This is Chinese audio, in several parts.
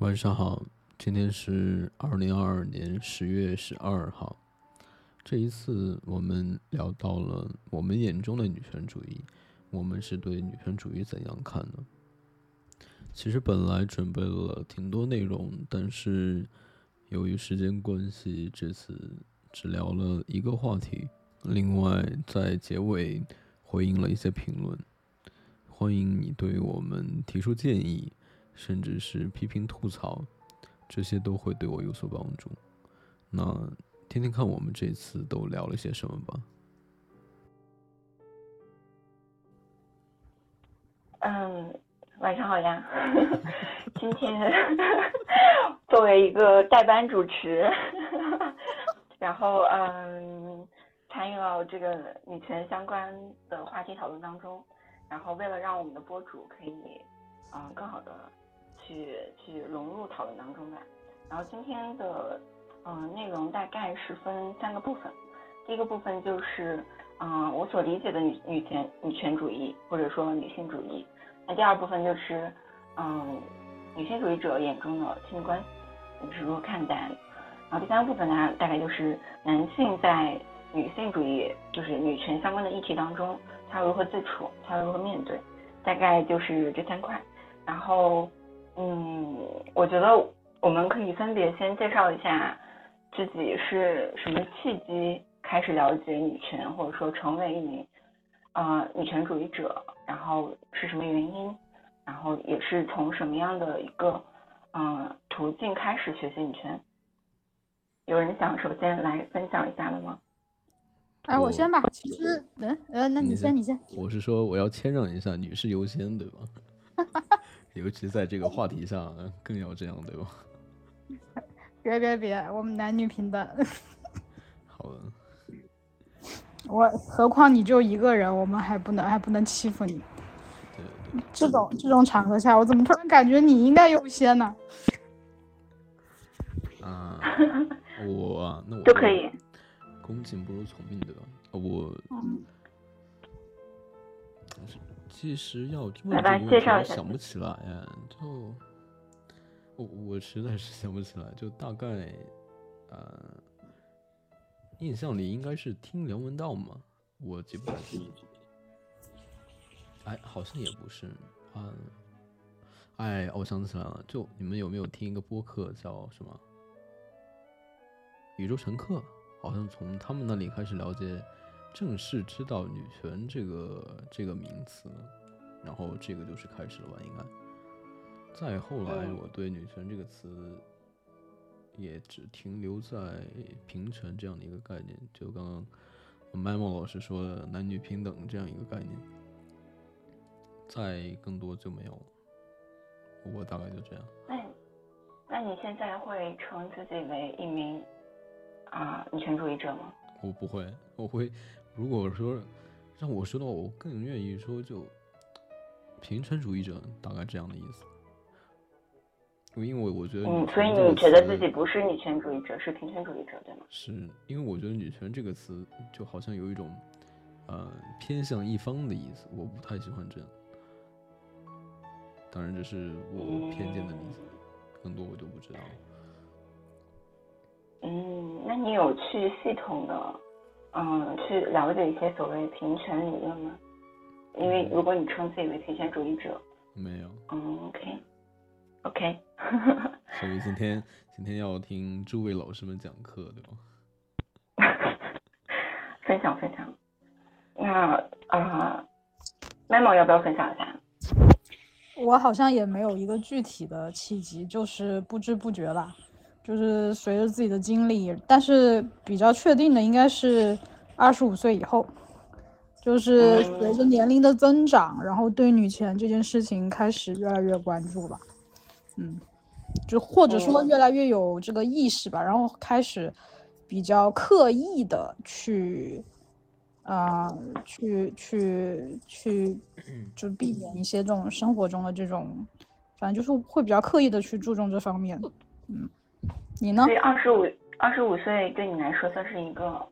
晚上好，今天是二零二二年十月十二号。这一次我们聊到了我们眼中的女权主义，我们是对女权主义怎样看呢？其实本来准备了挺多内容，但是由于时间关系，这次只聊了一个话题。另外，在结尾回应了一些评论，欢迎你对我们提出建议。甚至是批评吐槽，这些都会对我有所帮助。那听听看，我们这次都聊了些什么吧。嗯，晚上好呀。今天作为一个代班主持，然后嗯，参与到这个女权相关的话题讨论当中。然后为了让我们的播主可以嗯更好的。去去融入讨论当中吧，然后今天的嗯内容大概是分三个部分，第一个部分就是嗯我所理解的女女权女权主义或者说女性主义，那第二部分就是嗯女性主义者眼中的亲密关系你是如何看待，然后第三个部分呢大概就是男性在女性主义就是女权相关的议题当中他如何自处，他如何面对，大概就是这三块，然后。嗯，我觉得我们可以分别先介绍一下自己是什么契机开始了解女权，或者说成为一名呃女权主义者，然后是什么原因，然后也是从什么样的一个嗯途径开始学习女权。有人想首先来分享一下的吗？哎，我先吧。其实，嗯呃，那你先，你先。我是说我要谦让一下，女士优先，对吧？尤其在这个话题上，更要这样，对吧？别别别，我们男女平等。好的。我何况你就一个人，我们还不能还不能欺负你。对。这种这种场合下，我怎么突然感觉你应该优先呢？啊，我那我都可以。恭敬不如从命，对吧？我。其实要问这个问题，我想不起来呀。就我我实在是想不起来，就大概呃，印象里应该是听梁文道嘛，我记不太清。哎，好像也不是啊。哎，我想起来了，就你们有没有听一个播客叫什么《宇宙乘客》？好像从他们那里开始了解。正式知道女权这个这个名词，然后这个就是开始了吧？应该。再后来，我对女权这个词也只停留在平权这样的一个概念，就刚刚 Memo 老师说的男女平等这样一个概念，再更多就没有了。我大概就这样。那，那你现在会称自己为一名啊女权主义者吗？我不会，我会。如果说让我说的话，我更愿意说就平权主义者，大概这样的意思。因为我觉得，嗯，所以你觉得自己不是女权主义者，是平权主义者，对吗？是因为我觉得女权这个词就好像有一种呃偏向一方的意思，我不太喜欢这样。当然这是我偏见的理解，更多我就不知道了。嗯，那你有去系统的？嗯，去了解一些所谓平权理论吗？因为如果你称自己为平权主义者，没有。嗯，OK，OK。所以今天今天要听诸位老师们讲课，对吗？分享分享。那啊，Memo 要不要分享一下？我好像也没有一个具体的契机，就是不知不觉吧。就是随着自己的经历，但是比较确定的应该是二十五岁以后，就是随着年龄的增长，然后对女权这件事情开始越来越关注吧。嗯，就或者说越来越有这个意识吧，然后开始比较刻意的去啊，去去去，就避免一些这种生活中的这种，反正就是会比较刻意的去注重这方面。嗯。你呢？所以二十五二十五岁对你来说算是一个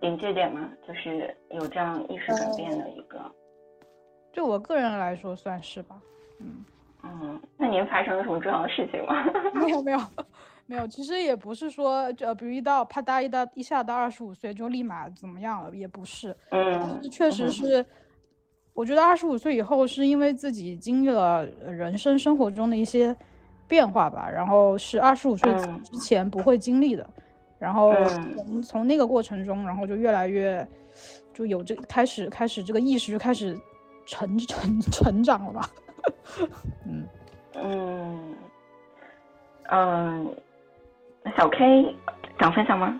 临界点吗？就是有这样意识转变的一个。就我个人来说算是吧，嗯。嗯，那您发生了什么重要的事情吗？没有没有没有，其实也不是说，就，比如一到啪嗒一到一下到二十五岁就立马怎么样了，也不是。嗯，确实是，我觉得二十五岁以后是因为自己经历了人生生活中的一些变化吧，然后是二十五岁之前不会经历的，然后从从那个过程中，然后就越来越就有这开始开始这个意识就开始成成成长了吧。嗯嗯嗯，小 K 想分享吗？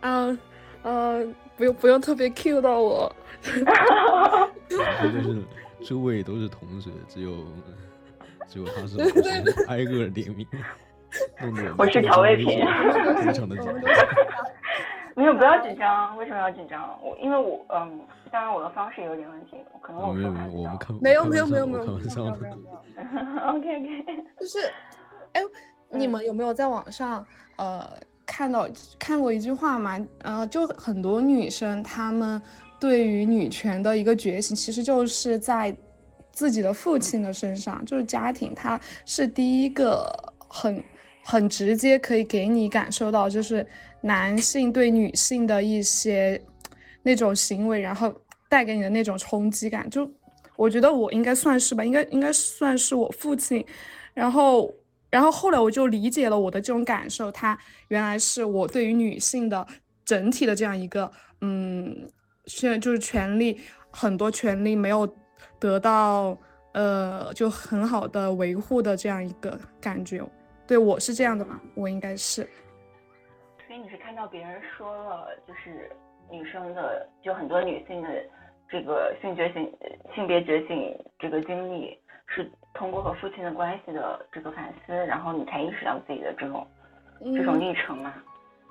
嗯 嗯，不用不用特别 Q 到我。就是周围都是同学，只有只有他是 老师，挨个点名，弄得我是调味品，非常的紧张。没有，不要紧张。为什么要紧张？我因为我嗯，当然我的方式有点问题，可能我没有没有，我们看没有没有没有没有开玩笑的。OK OK，就是，哎，你们有没有在网上呃看到看过一句话嘛？呃，就很多女生她们对于女权的一个觉醒，其实就是在自己的父亲的身上，就是家庭，他是第一个很很直接可以给你感受到，就是。男性对女性的一些那种行为，然后带给你的那种冲击感，就我觉得我应该算是吧，应该应该算是我父亲，然后然后后来我就理解了我的这种感受，他原来是我对于女性的整体的这样一个嗯，现在就是权利很多权利没有得到呃就很好的维护的这样一个感觉，对我是这样的嘛，我应该是。所以你是看到别人说了，就是女生的，就很多女性的这个性觉醒、性别觉醒这个经历，是通过和父亲的关系的这个反思，然后你才意识到自己的这种这种历程嘛？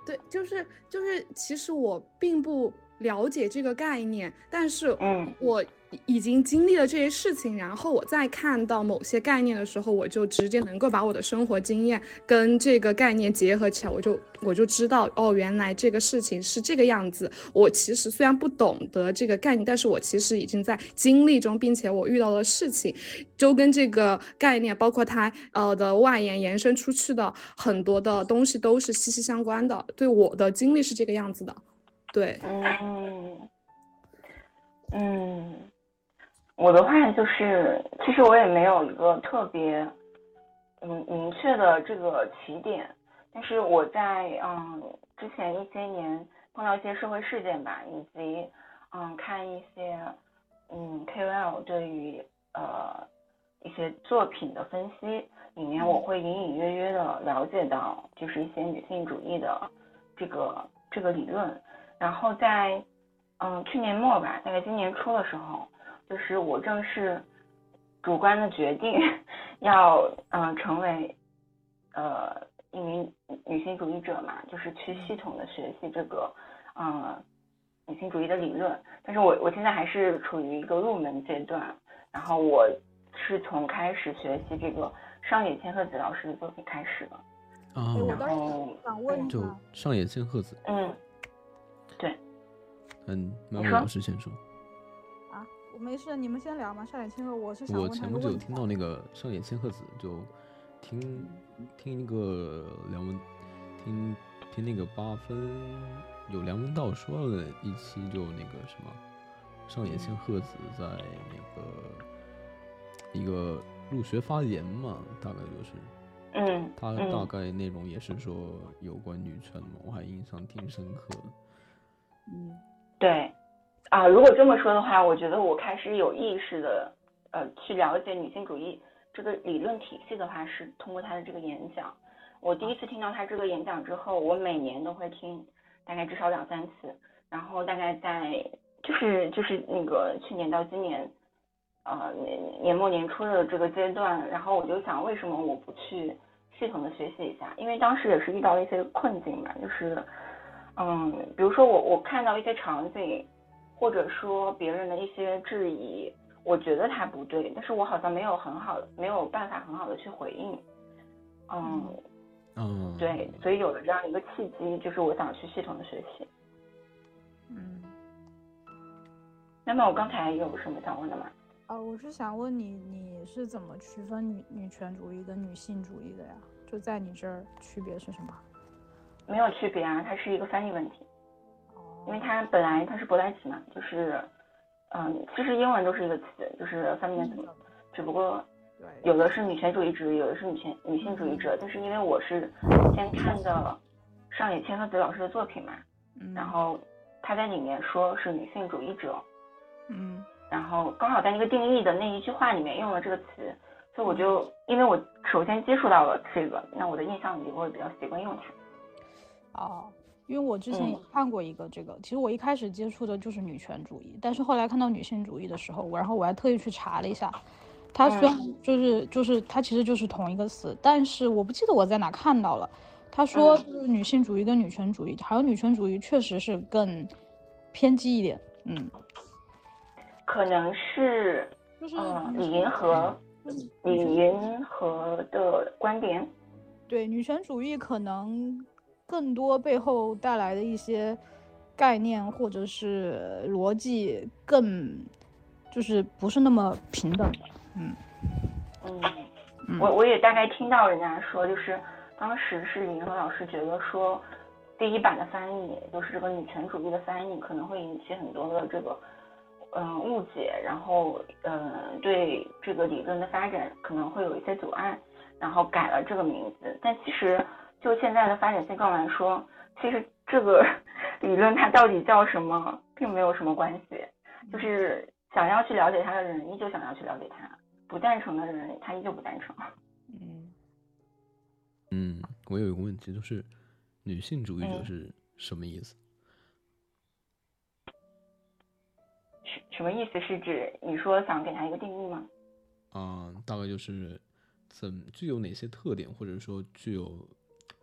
对，就是就是，其实我并不了解这个概念，但是嗯，我。已经经历了这些事情，然后我再看到某些概念的时候，我就直接能够把我的生活经验跟这个概念结合起来，我就我就知道哦，原来这个事情是这个样子。我其实虽然不懂得这个概念，但是我其实已经在经历中，并且我遇到的事情，就跟这个概念，包括它呃的外延延伸出去的很多的东西都是息息相关的。对我的经历是这个样子的，对，嗯，嗯。我的话就是，其实我也没有一个特别，嗯，明确的这个起点，但是我在嗯之前一些年碰到一些社会事件吧，以及嗯看一些嗯 KOL 对于呃一些作品的分析里面，我会隐隐约约的了解到，就是一些女性主义的这个这个理论，然后在嗯去年末吧，大概今年初的时候。就是我正式主观的决定，要嗯成为呃一名女性主义者嘛，就是去系统的学习这个嗯女性主义的理论。但是我我现在还是处于一个入门阶段，然后我是从开始学习这个上野千鹤子老师的作品开始的。啊，然后想问就上野千鹤子。嗯，对。嗯，那老师先说。啊，我没事，你们先聊嘛。上野千鹤，我是我前不久听到那个上野千鹤子，就听听一个梁文，听听那个八分有梁文道说了一期，就那个什么上野千鹤子在那个一个入学发言嘛，大概就是，嗯，他大概内容也是说有关女权嘛，我还印象挺深刻的。嗯，对。啊，如果这么说的话，我觉得我开始有意识的，呃，去了解女性主义这个理论体系的话，是通过他的这个演讲。我第一次听到他这个演讲之后，我每年都会听，大概至少两三次。然后大概在就是就是那个去年到今年，呃年年末年初的这个阶段，然后我就想，为什么我不去系统的学习一下？因为当时也是遇到了一些困境嘛，就是，嗯，比如说我我看到一些场景。或者说别人的一些质疑，我觉得他不对，但是我好像没有很好，没有办法很好的去回应。嗯嗯，对，所以有了这样一个契机，就是我想去系统的学习。嗯，那么我刚才有什么想问的吗？啊，我是想问你，你是怎么区分女女权主义跟女性主义的呀？就在你这儿区别是什么？没有区别啊，它是一个翻译问题，哦。因为它本来它是舶来词嘛，就是，嗯，其实英文都是一个词，就是 feminism，只不过对，有的是女权主义者，有的是女权女性主义者，但是因为我是先看的上野千鹤子老师的作品嘛，嗯，然后他在里面说是女性主义者，嗯。然后刚好在那个定义的那一句话里面用了这个词，所以我就因为我首先接触到了这个，那我的印象里我也比较习惯用它。哦，因为我之前也嗯看过一个这个，其实我一开始接触的就是女权主义，但是后来看到女性主义的时候，我然后我还特意去查了一下，它虽然就是就是它其实就是同一个词，但是我不记得我在哪看到了，他说嗯。就是女性主义跟女权主义，还有女权主义确实是更偏激一点，嗯，可能是就是李银河李银河的观点，对女权主义可能更多背后带来的一些概念或者是逻辑更就是不是那么平等的，嗯嗯，嗯我我也大概听到人家说，就是当时是李银河老师觉得说，第一版的翻译就是这个女权主义的翻译可能会引起很多的这个嗯误解，然后嗯对这个理论的发展可能会有一些阻碍，然后改了这个名字。但其实就现在的发展现状来说，其实这个 理论它到底叫什么，并没有什么关系，就是想要去了解它的人依旧想要去了解它。不赞成的人，他依旧不赞成。嗯嗯，我有一个问题，就是女性主义者嗯是什么意思？什什么意思？是指你说想给他一个定义吗？嗯、大概就是怎具有哪些特点，或者说具有，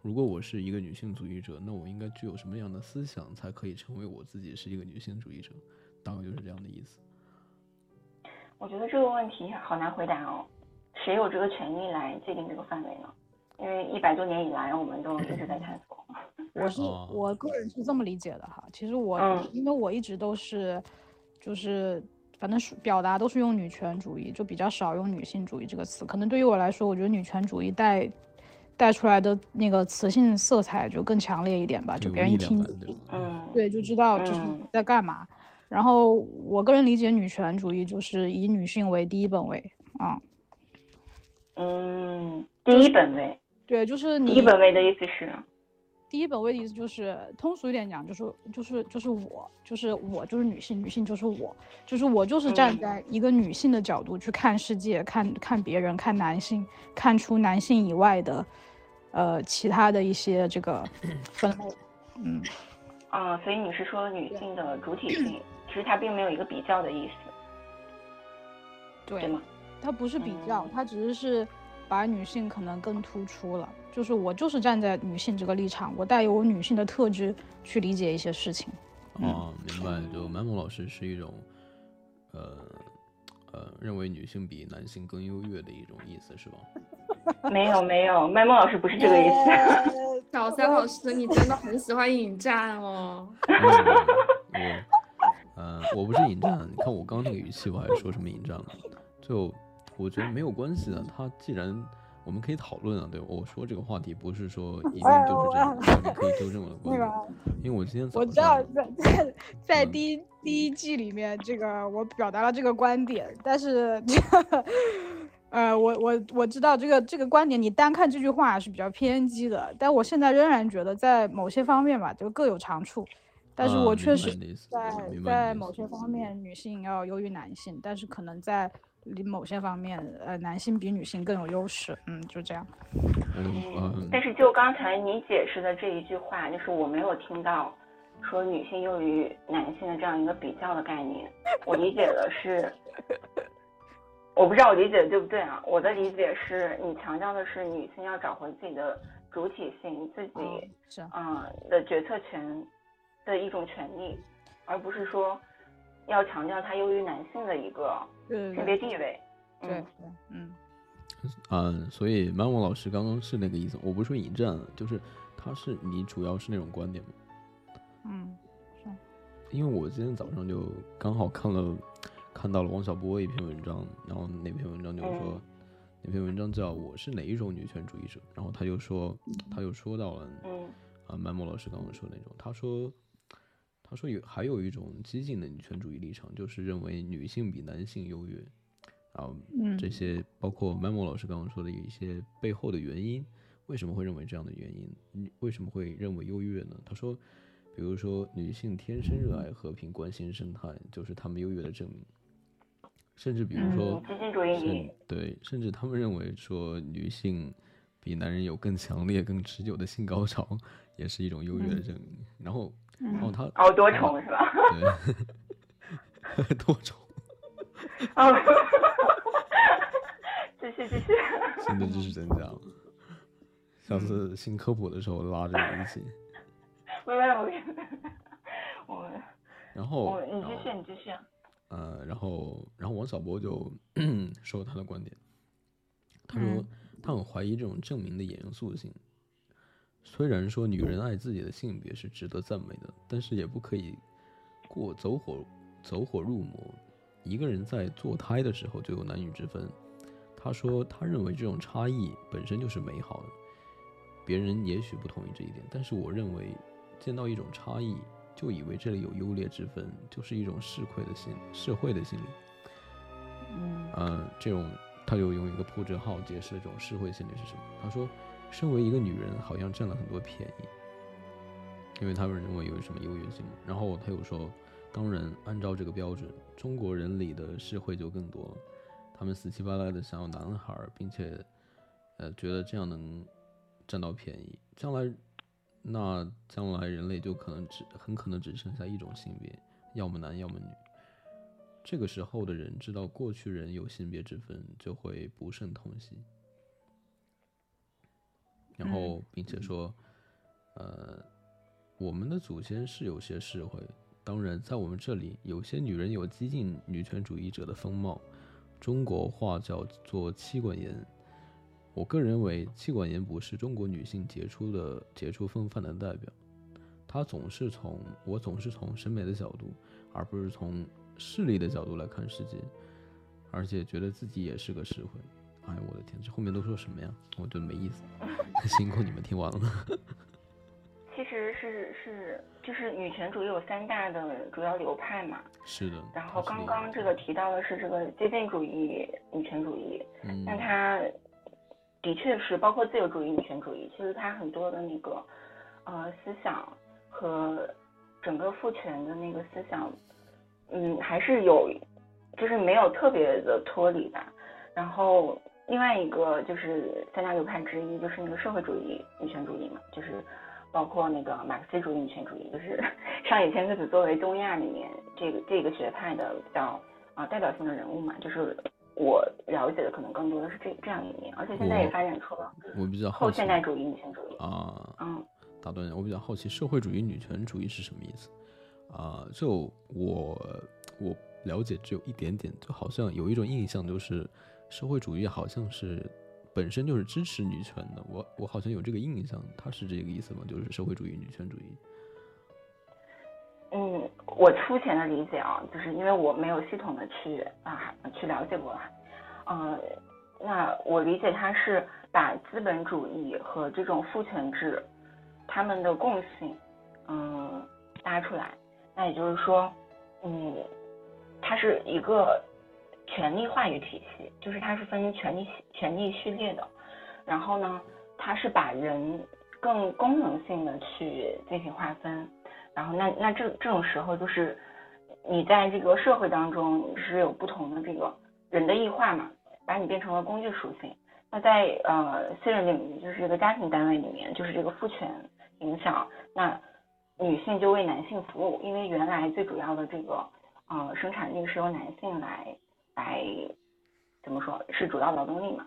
如果我是一个女性主义者，那我应该具有什么样的思想，才可以成为我自己是一个女性主义者？大概就是这样的意思。我觉得这个问题好难回答哦。谁有这个权利来界定这个范围呢？因为一百多年以来，我们都一直在探索。我是哦我个人是这么理解的哈，其实我、嗯因为我一直都是就是反正是表达都是用女权主义，就比较少用女性主义这个词。可能对于我来说，我觉得女权主义带带出来的那个磁性色彩就更强烈一点吧，就别人一听？嗯，对就知道就是嗯在干嘛。然后我个人理解女权主义就是以女性为第一本位啊，嗯，第一本位，对，就是你第一本位的意思是，第一本位的意思就是通俗一点讲，就是就是就是我，就是我就是女性，女性就是我，就是我就是站嗯在一个女性的角度去看世界，看看别人，看男性，看出男性以外的，呃，其他的一些这个 分类，嗯，啊、所以你是说女性的主体性，其实它并没有一个比较的意思，对对，吗？它不是比较嗯，它只是是把女性可能更突出了，就是我就是站在女性这个立场，我带有我女性的特质去理解一些事情。嗯哦，明白。就满某老师是一种，呃呃，认为女性比男性更优越的一种意思，是吧？没有没有，麦梦老师不是这个意思。小三老师，你真的很喜欢引战哦。嗯我，呃，我不是引战，你看我刚刚那个语气，我还说什么引战了？就我觉得没有关系的，他既然我们可以讨论啊，对我说这个话题不是说 一定就是这样，你可以纠正我的 观点，因为我今天早我知道在在在嗯第一第一季里面，这个我表达了这个观点，但是这个呃，我我我知道这个这个观点，你单看这句话是比较偏激的，但我现在仍然觉得在某些方面吧，就各有长处。但是我确实在在某些方面，女性要优于男性，但是可能在某些方面，呃，男性比女性更有优势。嗯，就这样。嗯嗯但是就刚才你解释的这一句话，就是我没有听到说女性优于男性的这样一个比较的概念。我理解的是，我不知道我理解的对不对啊？我的理解是你强调的是女性要找回自己的主体性，自己嗯，是，嗯的决策权的一种权利，而不是说要强调她优于男性的一个性别地位。对嗯对，嗯。嗯，所以满某老师刚刚是那个意思，我不是说引战，就是他是你主要是那种观点吗？嗯，因为我今天早上就刚好看了看到了王小波一篇文章，然后那篇文章就是说，那篇文章叫我是哪一种女权主义者，然后他就说，他就说到了，嗯啊，曼莫老师刚刚说的那种，他说，他说有还有一种激进的女权主义立场，就是认为女性比男性优越，然后嗯这些包括曼莫老师刚刚说的有一些背后的原因，为什么会认为这样的原因？你为什么会认为优越呢？他说，比如说女性天生热爱和平、关心生态，就是她们优越的证明。甚至比如说甚对，甚至他们认为说女性比男人有更强烈、更持久的性高潮，也是一种优越的证明。然后，然后他哦，多重是吧？对 多重哦，继续继续。新的知识增加了。下次新科普的时候拉着你一起。没有没有，我然后我，你继续你继续。呃，然后，然后王小波就 说他的观点，他说他很怀疑这种证明的严肃性。虽然说女人爱自己的性别是值得赞美的，但是也不可以过走火走火入魔。一个人在堕胎的时候就有男女之分。他说他认为这种差异本身就是美好的，别人也许不同意这一点，但是我认为见到一种差异。就以为这里有优劣之分，就是一种市侩的心，社会的心理。嗯嗯，这种他就用一个破折号解释了这种社会心理是什么。他说，身为一个女人，好像占了很多便宜，因为他们认为有什么优越性。然后他又说，当然按照这个标准，中国人里的社会就更多，他们死乞白赖的想要男孩，并且呃觉得这样能占到便宜，将来。那将来人类就可能只很可能只剩下一种性别，要么男要么女。这个时候的人知道过去人有性别之分，就会不胜痛惜。然后并且说，呃，我们的祖先是有些智慧，当然在我们这里，有些女人有激进女权主义者的风貌，中国话叫做妻管严。我个人认为，妻管严不是中国女性杰出的杰出风范的代表。她总是从我总是从审美的角度，而不是从势力的角度来看世界，而且觉得自己也是个智慧。哎，我的天，这后面都说什么呀？我觉得没意思。辛苦你们听完了。其实是是就是女权主义有三大的主要流派嘛，是的。然后刚刚这个提到的是这个激进主义女权主义，嗯，那它的确是包括自由主义女权主义，其实它很多的那个呃思想和整个父权的那个思想，嗯，还是有就是没有特别的脱离吧。然后另外一个就是三大流派之一就是那个社会主义女权主义嘛，就是包括那个马克思主义女权主义，就是 上野千鹤子作为东亚里面这个这个学派的比较啊、代表性的人物嘛，就是我了解的可能更多的是这这样一面，而且现在也发展出了我比较后现代主义女权主义。啊，嗯打断一下，我比较好奇社会主义女权主义是什么意思？啊、就我我了解只有一点点，就好像有一种印象，就是社会主义好像是本身就是支持女权的，我我好像有这个印象，它是这个意思吗？就是社会主义女权主义。嗯，我粗浅的理解啊，就是因为我没有系统的去啊去了解过来，呃，那我理解它是把资本主义和这种父权制他们的共性，嗯，搭出来。那也就是说，嗯，它是一个权力话语体系，就是它是分权力权力序列的。然后呢，它是把人更功能性的去进行划分。然后那那这这种时候就是你在这个社会当中你是有不同的这个人的异化嘛，把你变成了工具属性。那在呃私人领域，就是这个家庭单位里面，就是这个父权影响，那女性就为男性服务，因为原来最主要的这个呃生产力是由男性来来怎么说是主要劳动力嘛。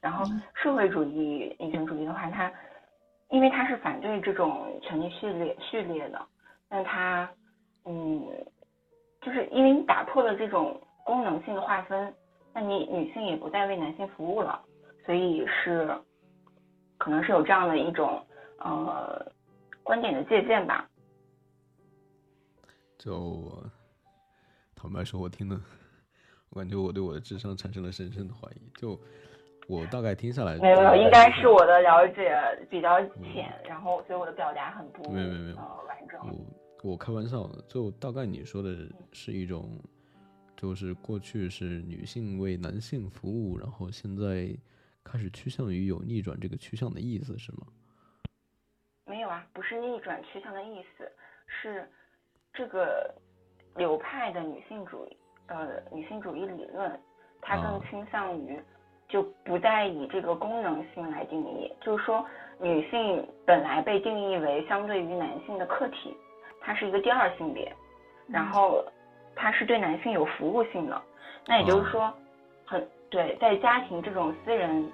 然后社会主义女权主义的话，它因为它是反对这种权力序列序列的，那它嗯，就是因为你打破了这种功能性的划分，那你女性也不再为男性服务了，所以是可能是有这样的一种呃观点的借鉴吧。就坦白说，我听的我感觉我对我的智商产生了深深的怀疑。就我大概听下来，没有应该是我的了解比较浅，然后所以我的表达很不没有没有没有呃完整。我我开玩笑的，就大概你说的是一种，就是过去是女性为男性服务，然后现在开始趋向于有逆转这个趋向的意思是吗？没有啊，不是逆转趋向的意思，是这个流派的女性主义，呃，女性主义理论，它啊。更倾向于就不再以这个功能性来定义，就是说女性本来被定义为相对于男性的客体，它是一个第二性别，然后它是对男性有服务性的，那也就是说，很对，在家庭这种私人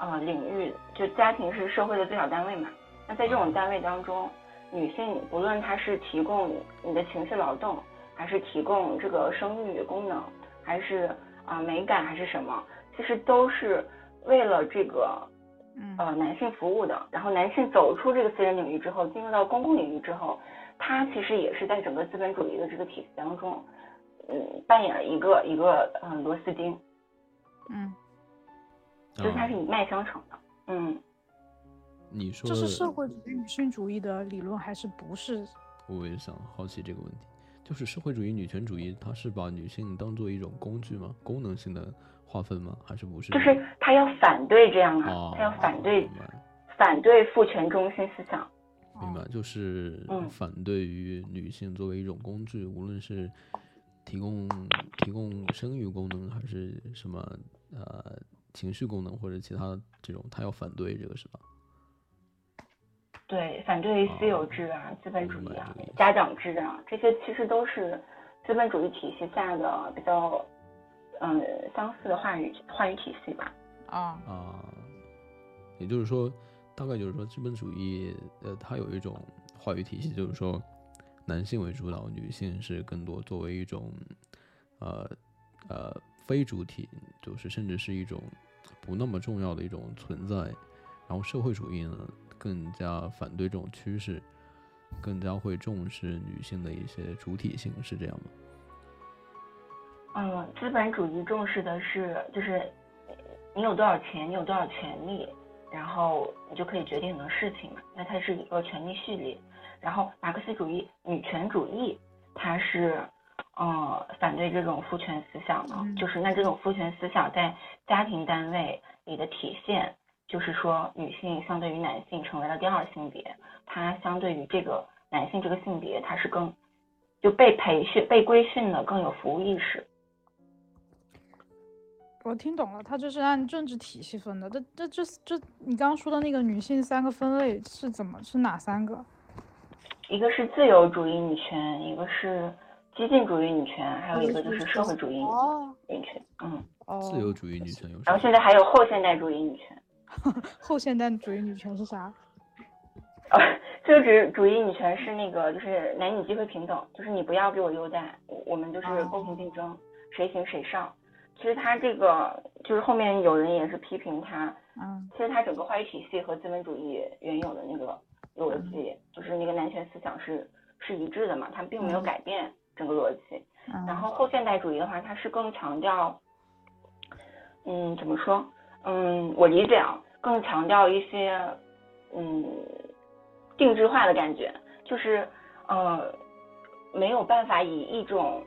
呃领域，就家庭是社会的最小单位嘛。那在这种单位当中，女性不论她是提供你的情绪劳动，还是提供这个生育功能，还是啊、美感，还是什么，其实都是为了这个嗯呃男性服务的。然后男性走出这个私人领域之后，进入到公共领域之后，他其实也是在整个资本主义的这个体系当中，嗯，扮演了一个一个嗯螺丝钉，嗯，就是它啊是一脉相承的。嗯，你说这是社会主义女性主义的理论还是不是？我也想好奇这个问题，就是社会主义女权主义，它是把女性当做一种工具吗？功能性的划分吗？还是不是？就是他要反对这样啊哦，，他要反对反对父权中心思想。明白，就是嗯反对于女性作为一种工具，无论是提供提供生育功能，还是什么呃情绪功能或者其他这种，他要反对这个是吧？对，反对私有制啊、资本主义啊家长制啊，这些其实都是资本主义体系下的比较嗯相似的话语话语体系吧。啊，啊，也就是说，大概就是说，资本主义呃，它有一种话语体系，就是说，男性为主导，女性是更多作为一种呃呃非主体，就是甚至是一种不那么重要的一种存在。然后社会主义呢，更加反对这种趋势，更加会重视女性的一些主体性，是这样吗？嗯，资本主义重视的是就是你有多少钱，你有多少权利，然后你就可以决定很多事情嘛。那它是一个权力序列。然后马克思主义女权主义，它是呃反对这种父权思想的，嗯就是那这种父权思想在家庭单位里的体现，就是说女性相对于男性成为了第二性别，它相对于这个男性这个性别，它是更就被培训、被规训的更有服务意识。我听懂了，它就是按政治体系分的。这这这这，你刚刚说的那个女性三个分类是怎么是哪三个？一个是自由主义女权，一个是激进主义女权，还有一个就是社会主义女哦女权。嗯，哦，自由主义女权有什么？然后现在还有后现代主义女权。后现代主义女权是啥？啊，这个主义主义女权是那个就是男女机会平等，就是你不要给我优待，我我们就是哦公平竞争，谁行谁上。其实他这个就是后面有人也是批评他，嗯其实他整个话语体系和资本主义原有的那个逻辑，就是那个男权思想是是一致的嘛，他并没有嗯改变整个逻辑。嗯，然后后现代主义的话，它是更强调，嗯，怎么说？嗯，我理解啊，更强调一些，嗯，定制化的感觉，就是呃，没有办法以一种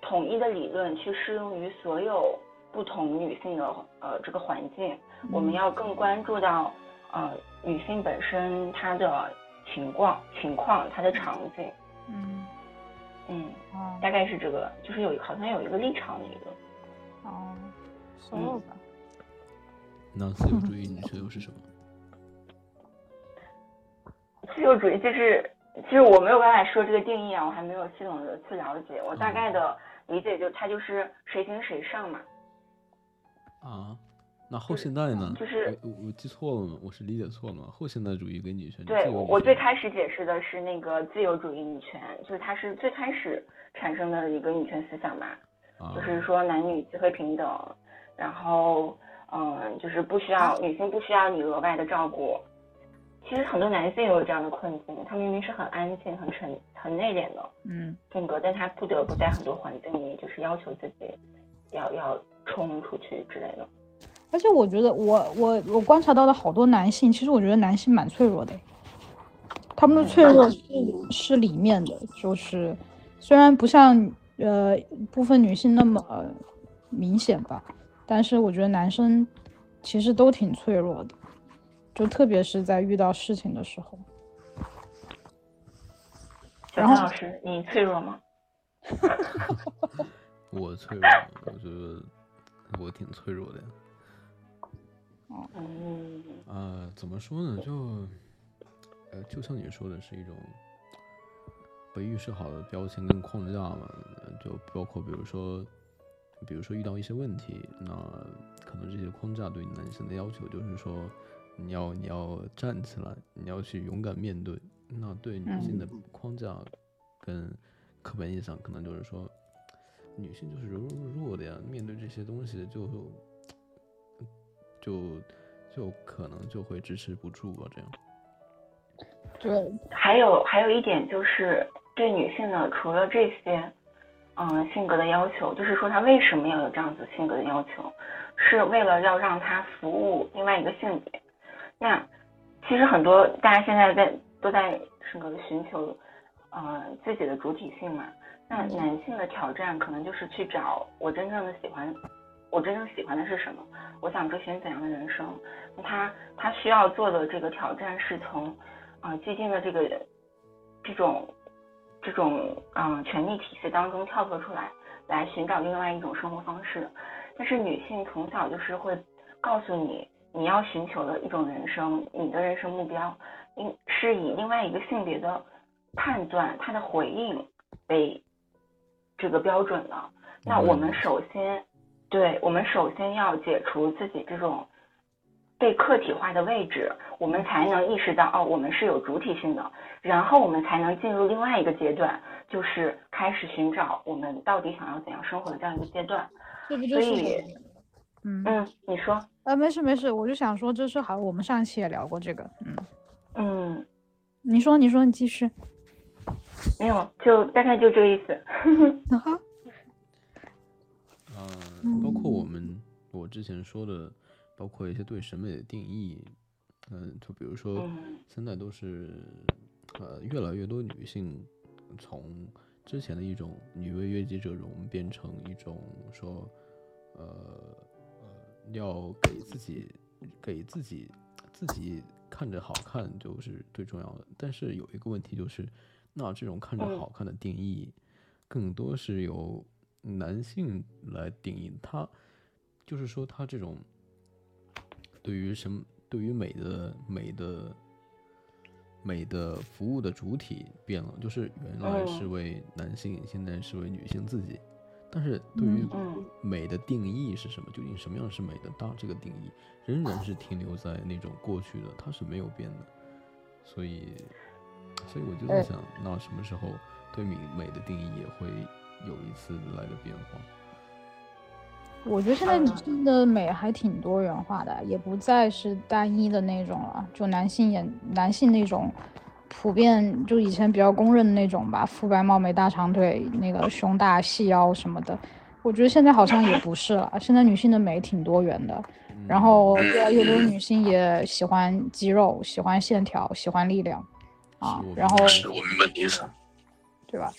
统一的理论去适用于所有不同女性的呃这个环境，我们嗯要更关注到呃女性本身她的情况情况她的场景，嗯嗯。哦大概是这个，就是有好像有一个立场的一个，哦，所有吧。那自由主义女权又是什么？自由主义就是，其实我没有办法说这个定义啊，我还没有系统的去了解，我大概的理解就它就是谁行谁上嘛，啊，那后现代呢？就是我记错了吗？我是理解错了吗？后现代主义跟女权，对我我最开始解释的是那个自由主义女权，就是它是最开始产生的一个女权思想嘛，啊，就是说男女机会平等，然后嗯，就是不需要女性不需要你额外的照顾。其实很多男性也有这样的困境，他明明是很安静、很沉、很内敛的嗯性格，但他不得不在很多环境里就是要求自己要要冲出去之类的。而且我觉得，我我我观察到的好多男性，其实我觉得男性蛮脆弱的，他们的脆弱是是里面的，就是虽然不像呃部分女性那么明显吧，但是我觉得男生其实都挺脆弱的，就特别是在遇到事情的时候。小潘老师，你脆弱吗？我脆弱，我觉得我挺脆弱的。嗯。呃，怎么说呢？就，呃，就像你说的，是一种被预设好的标签跟框架嘛。就包括比如说，比如说遇到一些问题，那可能这些框架对男性的要求就是说，你要你要站起来，你要去勇敢面对。那对女性的框架跟刻板印象，可能就是说，女性就是柔弱弱的呀，面对这些东西就就就可能就会支持不住吧，这样。对，还有还有一点就是对女性呢，除了这些，嗯，性格的要求，就是说他为什么要有这样子性格的要求，是为了要让他服务另外一个性别。那其实很多大家现在在。都在这个寻求，呃，自己的主体性嘛。那男性的挑战可能就是去找我真正的喜欢，我真正喜欢的是什么？我想追寻怎样的人生？那他他需要做的这个挑战是从，啊，既定的这个这种这种嗯权力体系当中跳脱出来，来寻找另外一种生活方式。但是女性从小就是会告诉你，你要寻求的一种人生，你的人生目标。应是以另外一个性别的判断，他的回应为这个标准的。那我们首先，对我们首先要解除自己这种被客体化的位置，我们才能意识到哦，我们是有主体性的。然后我们才能进入另外一个阶段，就是开始寻找我们到底想要怎样生活的这样一个阶段。这不就是？嗯嗯，你说？呃，没事没事，我就想说，这是好，我们上一期也聊过这个，嗯。嗯，你说，你说，你继续。没有，就大概就这个意思。哈。嗯，包括我们我之前说的，包括一些对审美的定义，嗯，就比如说，现在都是呃越来越多女性从之前的一种女为悦己者容，变成一种说，呃呃，要给自己给自己自己。看着好看就是最重要的，但是有一个问题就是，那这种看着好看的定义，更多是由男性来定义。他就是说，他这种对于什么，对于美的美的美的服务的主体变了，就是原来是为男性，现在是为女性自己。但是对于美的定义是什么？究竟什么样是美的？大这个定义仍然是停留在那种过去的，它是没有变的。所以，所以我就在想，那什么时候对美美的定义也会有一次来的变化？我觉得现在女性的美还挺多元化的，也不再是单一的那种了。就男性眼男性那种。普遍就以前比较公认的那种吧，肤白貌美、大长腿、那个胸大细腰什么的，我觉得现在好像也不是了。现在女性的美挺多元的，然后越来越多女性也喜欢肌肉、喜欢线条、喜欢力量啊。然后是我明白意思，对吧？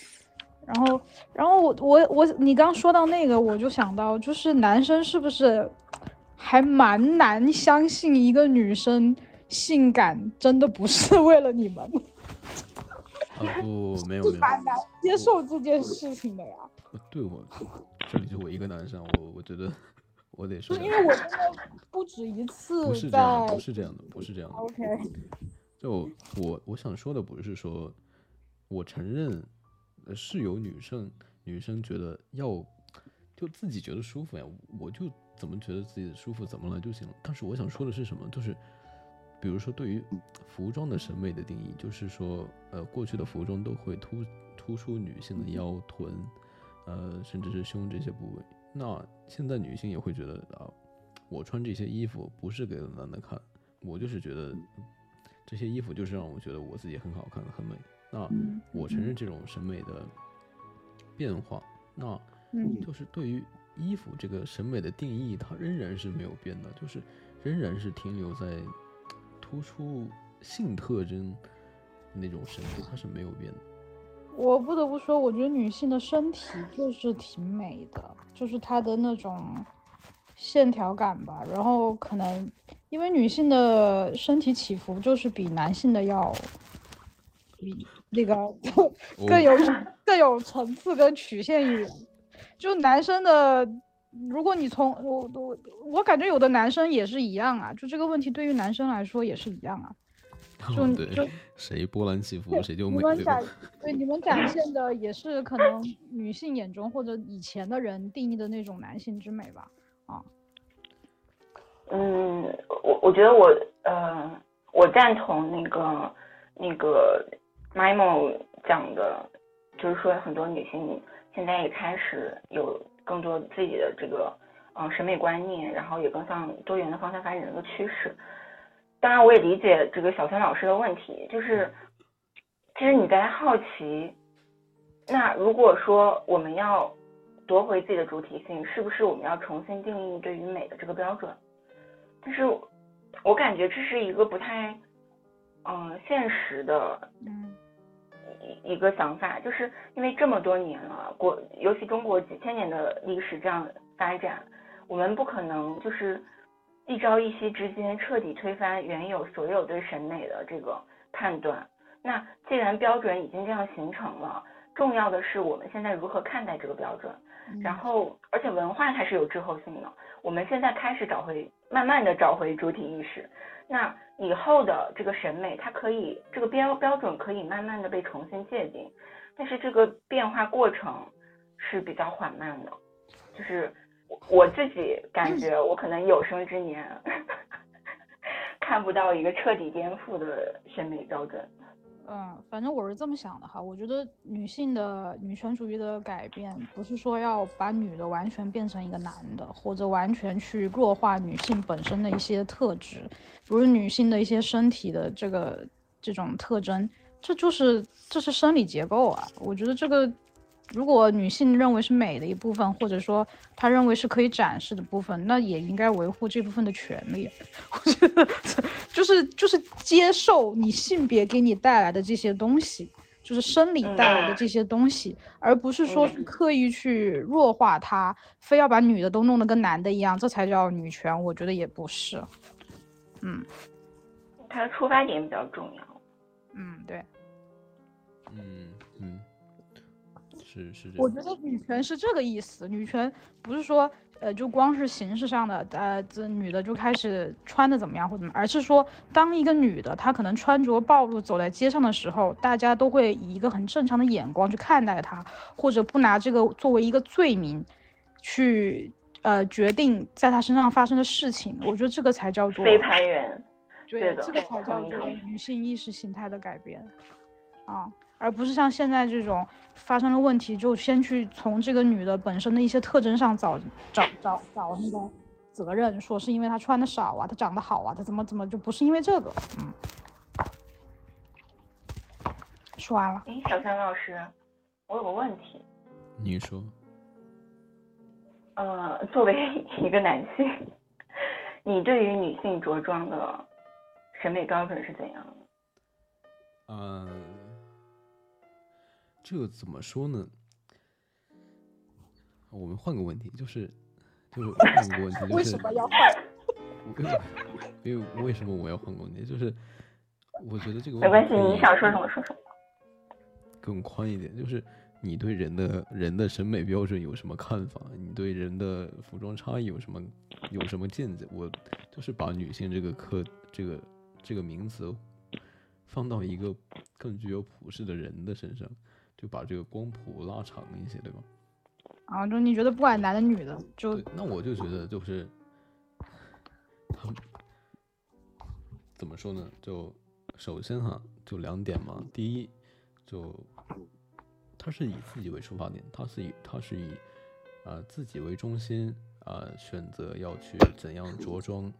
然后，然后我我我，你刚说到那个，我就想到，就是男生是不是还蛮难相信一个女生？性感真的不是为了你们，啊不，没有没有，蛮难接受这件事情的呀。对我，这里就我一个男生，我我觉得我得说，因为我真的不止一次，不是这样，不是这样的，不是这样的。OK，就我我想说的不是说，我承认是有女生女生觉得要就自己觉得舒服呀，我就怎么觉得自己的舒服怎么了就行了。但是我想说的是什么，就是。比如说，对于服装的审美的定义，就是说，呃，过去的服装都会突突出女性的腰臀，呃，甚至是胸这些部位。那现在女性也会觉得啊，我穿这些衣服不是给男的看，我就是觉得这些衣服就是让我觉得我自己很好看、很美。那我承认这种审美的变化，那就是对于衣服这个审美的定义，它仍然是没有变的，就是仍然是停留在突出性特征那种审美，它是没有变的。我不得不说，我觉得女性的身体就是挺美的，就是她的那种线条感吧。然后可能因为女性的身体起伏就是比男性的要比那个 更有 更有层次跟曲线一点。就男生的，如果你从我我我感觉有的男生也是一样啊，就这个问题对于男生来说也是一样啊。就就谁波澜起伏谁就美。你们展对你们展现的也是可能女性眼中或者以前的人定义的那种男性之美吧？啊。嗯，我我觉得我呃，我赞同那个那个 Mimo 讲的，就是说很多女性现在也开始有更多自己的这个嗯审美观念，然后也更向多元的方向发展的一个趋势。当然，我也理解这个小孙老师的问题，就是其实你在好奇，那如果说我们要夺回自己的主体性，是不是我们要重新定义对于美的这个标准？但是我感觉这是一个不太嗯现实的一一个想法，就是因为这么多年了，国尤其中国几千年的历史这样发展，我们不可能就是。一朝一夕之间彻底推翻原有所有对审美的这个判断。那既然标准已经这样形成了，重要的是我们现在如何看待这个标准。然后，而且文化它是有滞后性的。我们现在开始找回，慢慢的找回主体意识。那以后的这个审美，它可以这个标标准可以慢慢的被重新界定，但是这个变化过程是比较缓慢的，就是。我自己感觉，我可能有生之年 看不到一个彻底颠覆的审美标准。嗯，反正我是这么想的哈。我觉得女性的女权主义的改变，不是说要把女的完全变成一个男的，或者完全去弱化女性本身的一些特质，比如女性的一些身体的这个这种特征，这就是这是生理结构啊。我觉得这个。如果女性认为是美的一部分，或者说她认为是可以展示的部分，那也应该维护这部分的权利。我觉得就是就是接受你性别给你带来的这些东西，就是生理带来的这些东西，而不是说刻意去弱化它，非要把女的都弄得跟男的一样，这才叫女权。我觉得也不是。嗯，它的出发点比较重要。嗯，对。嗯嗯。是是，我觉得女权是这个意思。女权不是说，呃，就光是形式上的，呃，这女的就开始穿的怎么样或怎么，而是说，当一个女的她可能穿着暴露走在街上的时候，大家都会以一个很正常的眼光去看待她，或者不拿这个作为一个罪名，去呃决定在她身上发生的事情。我觉得这个才叫做非攀援，对，这个才叫做女性意识形态的改变，啊。而不是像现在这种发生了问题，就先去从这个女的本身的一些特征上找找找找那个责任，说是因为她穿的少啊，她长得好啊，她怎么怎么就不是因为这个。嗯，说完了。哎，小三老师，我有个问题。你说。呃，作为 一个男性，你对于女性着装的审美标准是怎样的？嗯。这怎么说呢？我们换个问题，就是，就是换个问题，就是为什么要换？因为为什么我要换个问题？就是我觉得这个没关系，你想说什么说什么。更宽一点，就是你对人的人的审美标准有什么看法？你对人的服装差异有什么有什么见解？我就是把女性这个课这个这个名词放到一个更具有普世的人的身上。就把这个光谱拉长一些，对吧？啊，就你觉得不管男的女的，就那我就觉得就是，他怎么说呢？就首先哈，就两点嘛。第一，就他是以自己为出发点，他是以他是以啊自己为中心啊，选择要去怎样着装，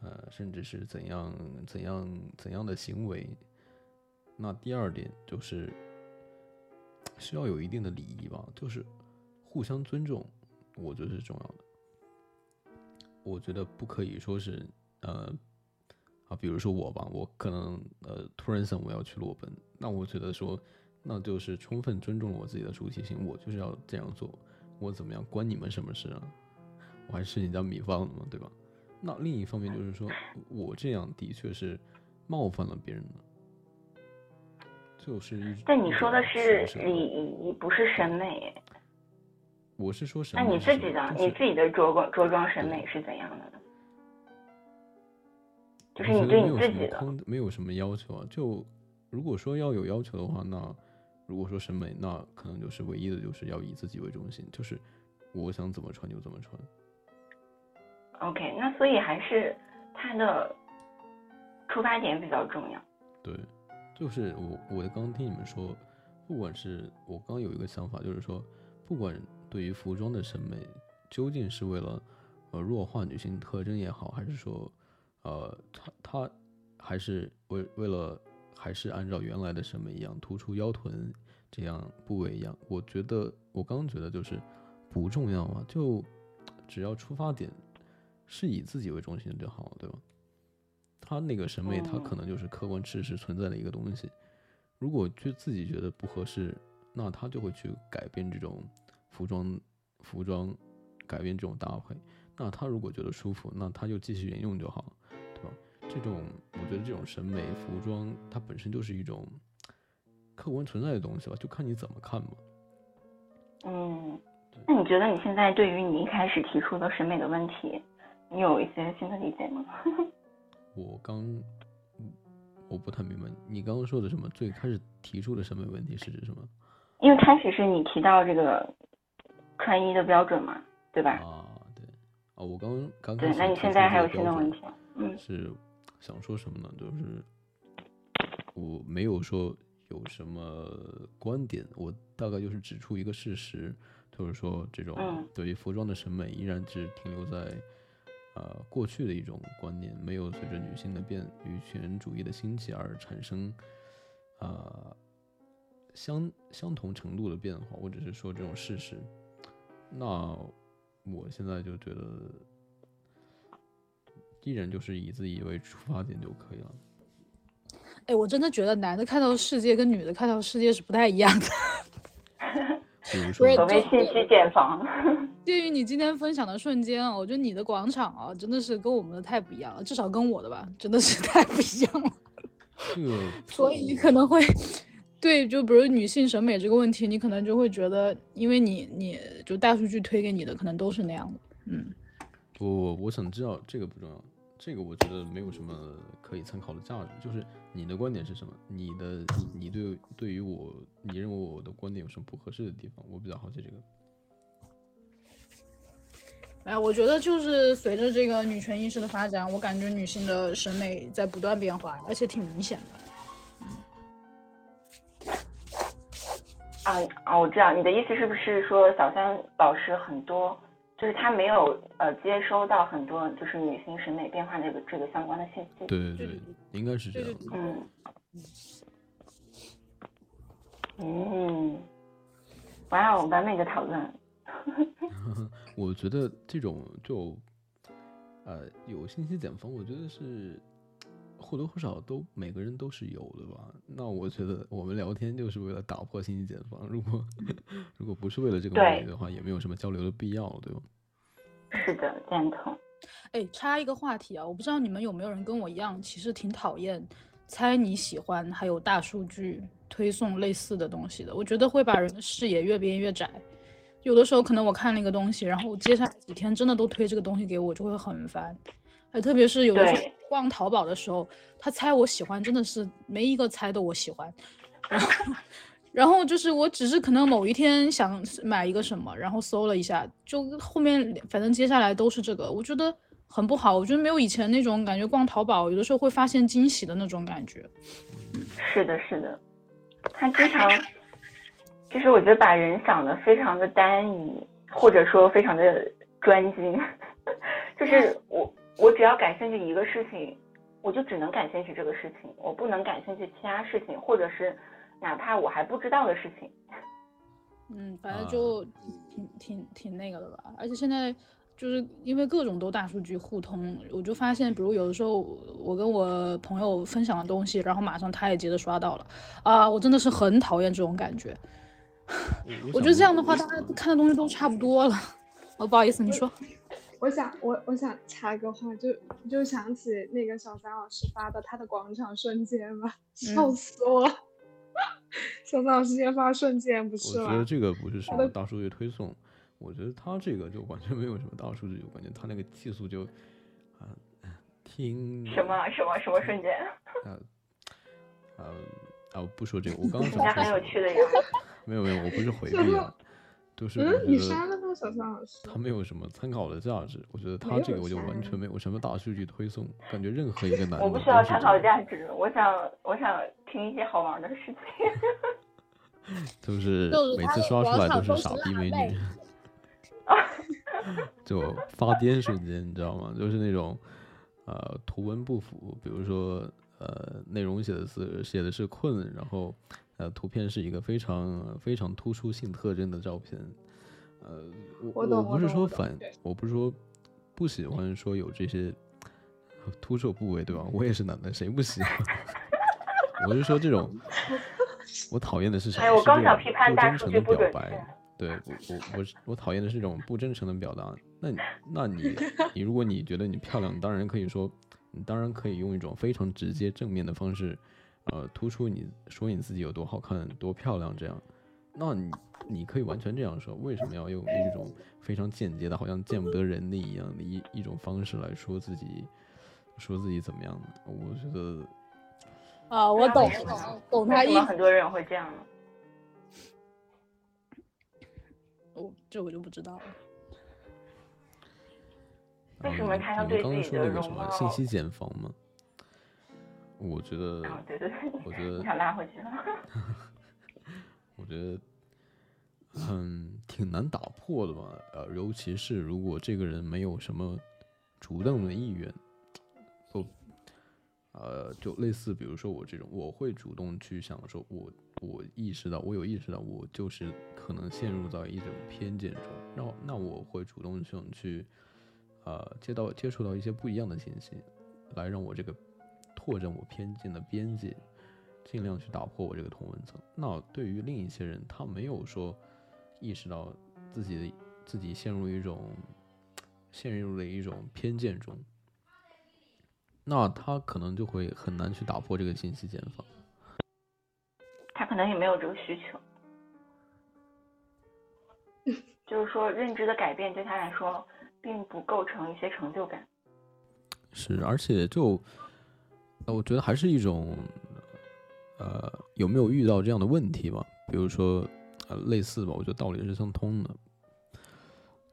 呃，甚至是怎样怎样怎样的行为。那第二点就是。需要有一定的礼仪吧，就是互相尊重，我觉得是重要的。我觉得不可以说是呃啊，比如说我吧，我可能呃突然想我要去裸奔，那我觉得说那就是充分尊重我自己的主体性，我就是要这样做，我怎么样关你们什么事啊？我还是你家米方的嘛，对吧？那另一方面就是说我这样的确是冒犯了别人了，就是一。但你说的是礼礼仪，不是审美。我是说审美。那你自己的，你自己的着装着装审美是怎样的呢？就是你对你自己的没有什么要求啊。就如果说要有要求的话，那如果说审美，那可能就是唯一的就是要以自己为中心，就是我想怎么穿就怎么穿。OK，那所以还是他的出发点比较重要。对，就是我我刚听你们说，不管是我刚有一个想法，就是说，不管对于服装的审美，究竟是为了呃弱化女性特征也好，还是说呃他他还是为为了还是按照原来的审美一样突出腰臀这样部位一样，我觉得我刚觉得就是不重要啊，就只要出发点。是以自己为中心就好了，对吧？他那个审美，他可能就是客观事实存在的一个东西。如果就自己觉得不合适，那他就会去改变这种服装，服装改变这种搭配。那他如果觉得舒服，那他就继续沿用就好，对吧？这种我觉得这种审美服装，它本身就是一种客观存在的东西吧，就看你怎么看嘛。嗯，那你觉得你现在对于你一开始提出的审美的问题？你有一些新的理解吗？我刚，我不太明白你刚刚说的什么。最开始提出的审美问题是指什么？因为开始是你提到这个穿衣的标准嘛，对吧？啊，对。啊，我刚刚对，那你现在还有新的问题？嗯，是想说什么呢？就是我没有说有什么观点，我大概就是指出一个事实，就是说这种对于服装的审美依然只停留在。呃，过去的一种观念没有随着女性的变女权主义的兴起而产生，呃，相相同程度的变化，我只是说这种事实，那我现在就觉得，依然就是以自己为出发点就可以了。哎，我真的觉得男的看到世界跟女的看到世界是不太一样的。所谓信息茧房。鉴于你今天分享的瞬间啊，我觉得你的广场啊，真的是跟我们的太不一样了，至少跟我的吧，真的是 太不一样了。所以你可能会对，就比如女性审美这个问题，你可能就会觉得，因为你你就大数据推给你的可能都是那样的。嗯，不，我想知道这个不重要，这个我觉得没有什么可以参考的价值。就是你的观点是什么？你的你对对于我，你认为我的观点有什么不合适的地方？我比较好奇这个。哎，我觉得就是随着这个女权意识的发展，我感觉女性的审美在不断变化，而且挺明显的。啊啊，我知道你的意思是不是说小三老师很多就是他没有呃接收到很多就是女性审美变化这个这个相关的信息？对对对，应该是这样。嗯嗯，哇哦，完美的讨论。我觉得这种就，呃，有信息茧房，我觉得是或多或少都每个人都是有的吧。那我觉得我们聊天就是为了打破信息茧房，如果 如果不是为了这个目的的话，也没有什么交流的必要，对吧？是的，赞同。哎，插一个话题啊，我不知道你们有没有人跟我一样，其实挺讨厌猜你喜欢还有大数据推送类似的东西的。我觉得会把人的视野越变越窄。有的时候可能我看了一个东西，然后接下来几天真的都推这个东西给我，就会很烦。哎，特别是有的时候逛淘宝的时候，他猜我喜欢，真的是没一个猜的我喜欢。然后，然后就是我只是可能某一天想买一个什么，然后搜了一下，就后面反正接下来都是这个，我觉得很不好。我觉得没有以前那种感觉逛淘宝有的时候会发现惊喜的那种感觉。是的，是的，他经常。就是我觉得把人想的非常的单一，或者说非常的专精，就是我我只要感兴趣一个事情，我就只能感兴趣这个事情，我不能感兴趣其他事情，或者是哪怕我还不知道的事情。嗯，反正就挺挺挺那个的吧。而且现在就是因为各种都大数据互通，我就发现，比如有的时候我跟我朋友分享的东西，然后马上他也接着刷到了，啊，我真的是很讨厌这种感觉。我觉得这样的话，大家看的东西都差不多了。哦，不好意思，你说。我想，我我想插个话，就就想起那个小三老师发的他的广场瞬间吧，笑死我了。小三老师先发瞬间不是我觉得这个不是什么大数据推送，我觉得他这个就完全没有什么大数据，我感觉他那个技术就啊，听什么什么什么瞬间？呃呃啊，不说这个，我刚刚 想说。很有趣的呀。没有没有，我不是回避啊。就是你删了吗，小三老师？他没有什么参考的价值，我觉得他这个我就完全没有什么大数据推送，感觉任何一个 男的。我不需要参考价值，我想我想听一些好玩的事情。就是每次刷出来都是傻逼美女，就发癫瞬间，你知道吗？就是那种呃图文不符，比如说呃内容写的是写的是困，然后。呃，图片是一个非常非常突出性特征的照片。呃，我我不是说反，我不是说不喜欢说有这些突出部位，对吧？我也是男的，谁不喜欢？我是说这种，我讨厌的是什么？我刚想批判大数据不表白。对我我我我讨厌的是这种不真诚的表达。那那你你如果你觉得你漂亮，当然可以说，你当然可以用一种非常直接正面的方式。呃，突出你说你自己有多好看、多漂亮，这样，那你你可以完全这样说。为什么要用一种非常间接的，好像见不得人的一样的一一种方式来说自己，说自己怎么样呢？我觉得啊，我懂，懂他意思。很多人会这样。我这我就不知道了。为什么他要对自己的容貌？信息茧房吗？我觉得，对对对，我觉得 想拉回去了。我觉得，嗯，挺难打破的吧。呃，尤其是如果这个人没有什么主动的意愿，不，呃，就类似比如说我这种，我会主动去想说，我我意识到，我有意识到，我就是可能陷入到一种偏见中，那那我会主动想去，呃，接到接触到一些不一样的信息，来让我这个。拓展我偏见的边界，尽量去打破我这个同文层。那对于另一些人，他没有说意识到自己的自己陷入一种陷入了一种偏见中，那他可能就会很难去打破这个信息茧房。他可能也没有这个需求，就是说认知的改变对他来说并不构成一些成就感。是，而且就。那我觉得还是一种，呃，有没有遇到这样的问题吧？比如说，呃，类似吧，我觉得道理是相通的。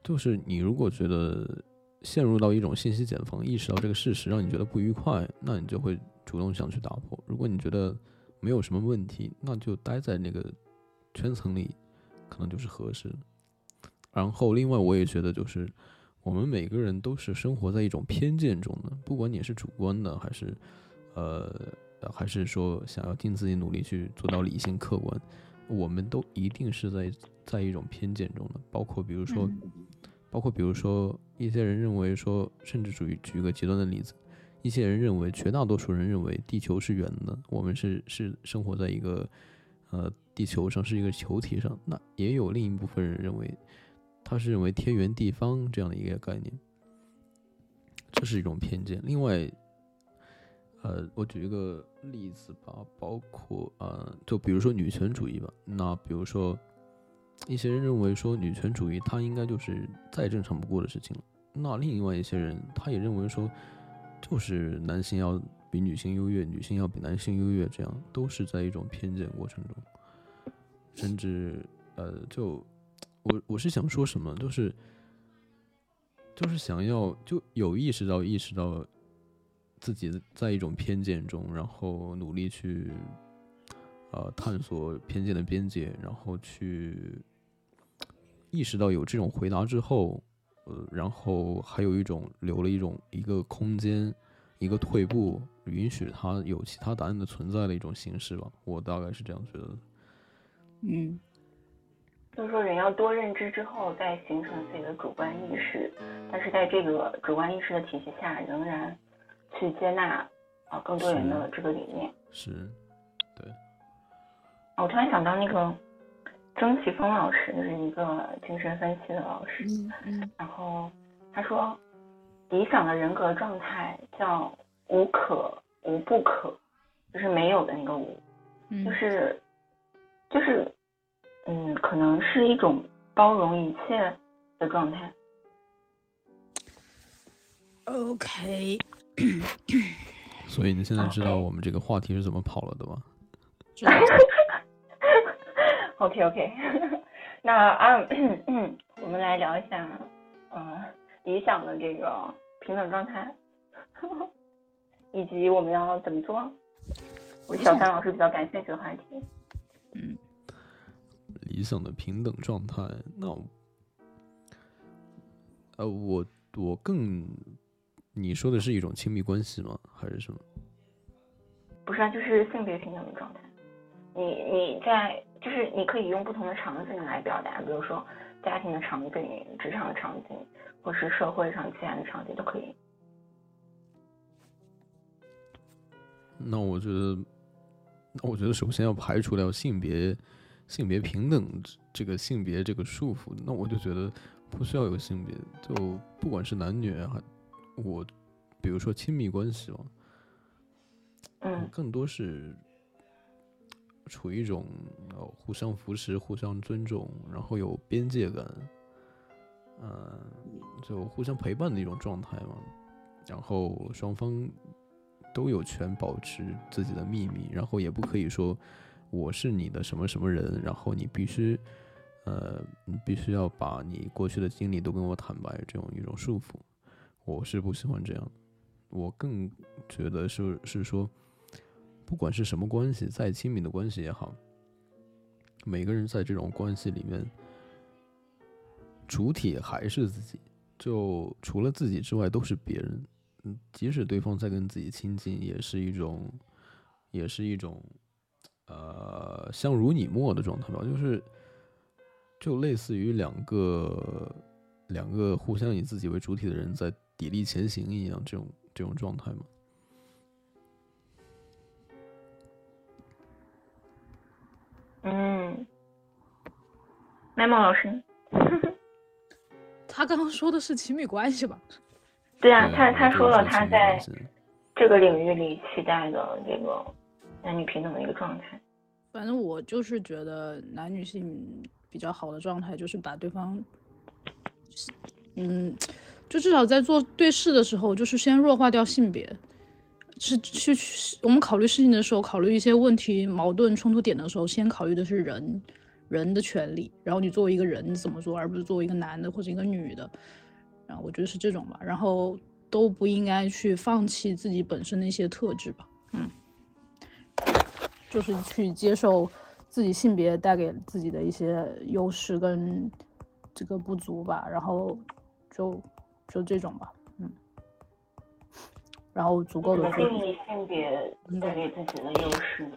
就是你如果觉得陷入到一种信息茧房，意识到这个事实让你觉得不愉快，那你就会主动想去打破。如果你觉得没有什么问题，那就待在那个圈层里，可能就是合适。然后，另外我也觉得就是，我们每个人都是生活在一种偏见中的，不管你是主观的还是。呃，还是说想要尽自己努力去做到理性客观，我们都一定是在在一种偏见中的。包括比如说，包括比如说，一些人认为说，甚至属于举一个极端的例子，一些人认为，绝大多数人认为地球是圆的，我们是是生活在一个呃地球上是一个球体上。那也有另一部分人认为，他是认为天圆地方这样的一个概念，这是一种偏见。另外。呃，我举一个例子吧，包括呃，就比如说女权主义吧。那比如说，一些人认为说女权主义它应该就是再正常不过的事情了。那另外一些人他也认为说，就是男性要比女性优越，女性要比男性优越，这样都是在一种偏见过程中。甚至呃，就我我是想说什么，就是就是想要就有意识到意识到。自己在一种偏见中，然后努力去，呃，探索偏见的边界，然后去意识到有这种回答之后，呃，然后还有一种留了一种一个空间，一个退步，允许他有其他答案的存在的一种形式吧。我大概是这样觉得的。嗯，就是说人要多认知之后再形成自己的主观意识，但是在这个主观意识的体系下，仍然去接纳啊更多人的这个理念。是，对。我突然想到那个曾奇峰老师，就是一个精神分析的老师，嗯嗯然后他说，理想的人格状态叫无可无不可，就是没有的那个无，嗯就是就是嗯，可能是一种包容一切的状态。OK，所以你现在知道我们这个话题是怎么跑了的吗？OK OK，那啊，我们来聊一下，呃，理想的这个平等状态，以及我们要怎么做。我小三老师比较感兴趣的话题。嗯理想的平等状态，那我呃，我我更，你说的是一种亲密关系吗？还是什么？不是啊，就是性别平等的状态。你你在就是你可以用不同的场景来表达，比如说家庭的场景、职场的场景，或是社会上其他的场景都可以。那我觉得，那我觉得首先要排除掉性别性别平等这这个性别这个束缚，那我就觉得不需要有性别，就不管是男女还我，比如说亲密关系嘛，嗯更多是处于一种呃互相扶持、互相尊重，然后有边界感，呃，就互相陪伴的一种状态嘛。然后双方都有权保持自己的秘密，然后也不可以说我是你的什么什么人，然后你必须呃你必须要把你过去的经历都跟我坦白，这种一种束缚，我是不喜欢这样。我更觉得是是说，不管是什么关系，再亲密的关系也好，每个人在这种关系里面，主体还是自己，就除了自己之外都是别人。嗯，即使对方在跟自己亲近，也是一种，也是一种，呃，相濡以沫的状态吧，就是，就类似于两个两个互相以自己为主体的人在砥砺前行一样，这种这种状态吗。嗯，麦梦老师，他刚刚说的是亲密关系吧？对啊，他他说了他在这个领域里期待的这个男女平等的一个状态。反正我就是觉得男女性比较好的状态，就是把对方，嗯，就至少在做对事的时候，就是先弱化掉性别，是去我们考虑事情的时候，考虑一些问题、矛盾、冲突点的时候，先考虑的是人人的权利，然后你作为一个人怎么做，而不是作为一个男的或者一个女的，然后我觉得是这种吧，然后都不应该去放弃自己本身的一些特质吧，嗯。就是去接受自己性别带给自己的一些优势跟这个不足吧，然后就就这种吧，嗯，然后足够怎的么定义性别带给自己的优势？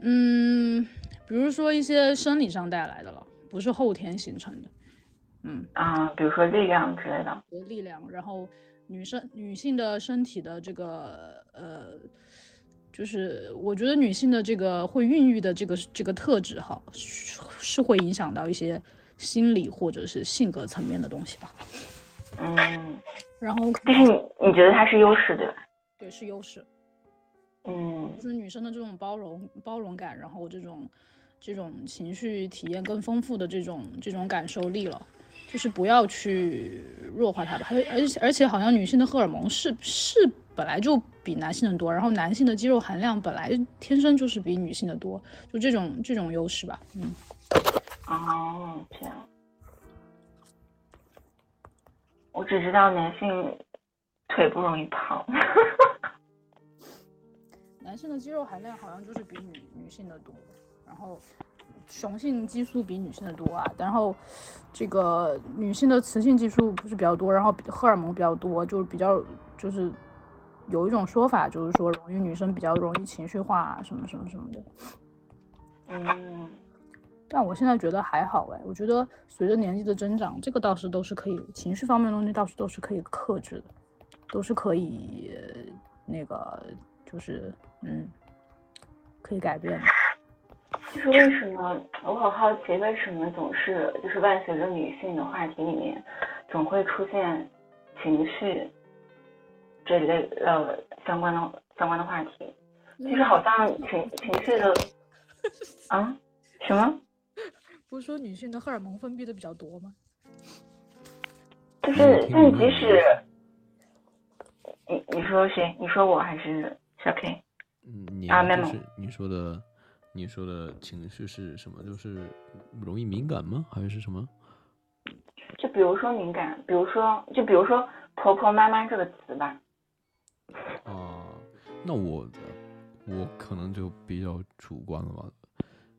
嗯，比如说一些生理上带来的了，不是后天形成的，嗯，啊，比如说力量之类的。力量，然后女生女性的身体的这个呃，就是我觉得女性的这个会孕育的这个这个特质哈，是是会影响到一些心理或者是性格层面的东西吧。嗯，然后但是你你觉得它是优势对吧？对是优势，嗯就是女生的这种包容包容感，然后这种这种情绪体验更丰富的这种这种感受力了。就是不要去弱化它吧，还有而且而且好像女性的荷尔蒙是是本来就比男性的多，然后男性的肌肉含量本来天生就是比女性的多，就这种这种优势吧，嗯，哦，这样。我只知道男性腿不容易胖。男性的肌肉含量好像就是比女女性的多，然后雄性激素比女性的多啊，然后这个女性的雌性激素不是比较多，然后荷尔蒙比较多，就是比较就是有一种说法就是说容易女生比较容易情绪化啊，什么什么什么的。嗯，但我现在觉得还好哎，我觉得随着年纪的增长，这个倒是都是可以，情绪方面的东西倒是都是可以克制的，都是可以那个就是嗯，可以改变的。就是为什么我很好奇，为什么总是就是伴随着女性的话题里面，总会出现情绪这类呃相关的相关的话题？就是好像情情绪的啊什么？不是说女性的荷尔蒙分泌的比较多吗？就是但即使你你说谁？你说我还是小 K？嗯，你啊就 Memo 是你说的，你说的情绪是什么？就是容易敏感吗？还是什么？就比如说敏感，比如说就比如说婆婆妈妈这个词吧。啊，那我我可能就比较主观了吧，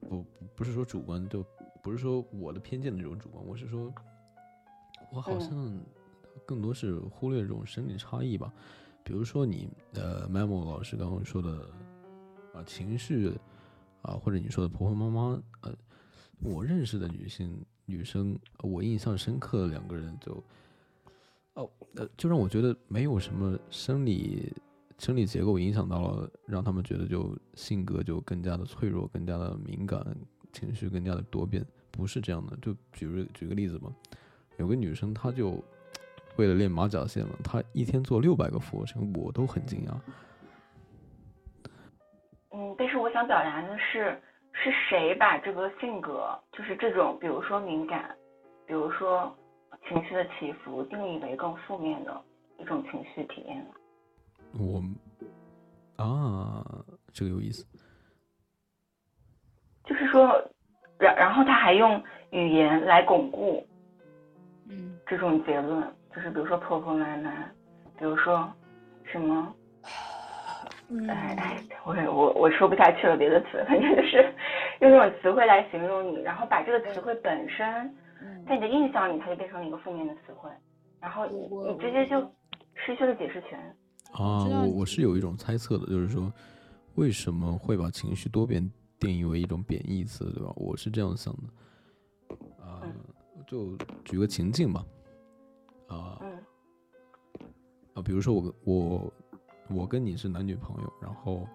不不是说主观，就不是说我的偏见的这种主观，我是说，我好嗯像更多是忽略这种生理差异吧，比如说你呃 Memo 老师刚刚说的啊情绪啊，或者你说的婆婆妈妈，呃，我认识的女性女生，我印象深刻的两个人就。哦，呃，就让我觉得没有什么生理生理结构影响到了，让他们觉得就性格就更加的脆弱，更加的敏感，情绪更加的多变，不是这样的。就举个举个例子吧，有个女生她就为了练马甲线了，她一天做六百个俯卧撑，我都很惊讶。嗯，但是我想表达的是，是谁把这个性格，就是这种，比如说敏感，比如说情绪的起伏，定义为更负面的一种情绪体验呢？我啊，这个有意思。就是说，然然后他还用语言来巩固嗯，这种结论，就是比如说婆婆妈妈，比如说什么，嗯哎哎，我我我说不下去了别的词，反正就是用这种词汇来形容你，然后把这个词汇本身嗯在你的印象里，它就变成了一个负面的词汇，然后你你直接就失去了解释权。啊，我我是有一种猜测的，就是说，为什么会把情绪多变定义为一种贬义词，对吧？我是这样想的。啊、就举个情境吧，啊、嗯啊，比如说我我我跟你是男女朋友，然后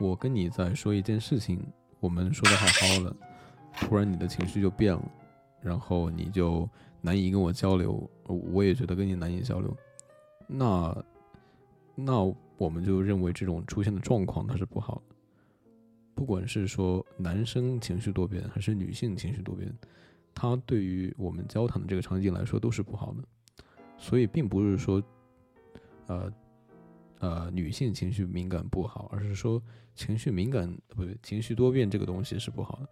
我跟你在说一件事情，我们说的好好的，突然你的情绪就变了，然后你就难以跟我交流，我也觉得跟你难以交流，那那我们就认为这种出现的状况它是不好的，不管是说男生情绪多变还是女性情绪多变，它对于我们交谈的这个场景来说都是不好的，所以并不是说，呃呃女性情绪敏感不好，而是说情绪敏感不对，情绪多变这个东西是不好的，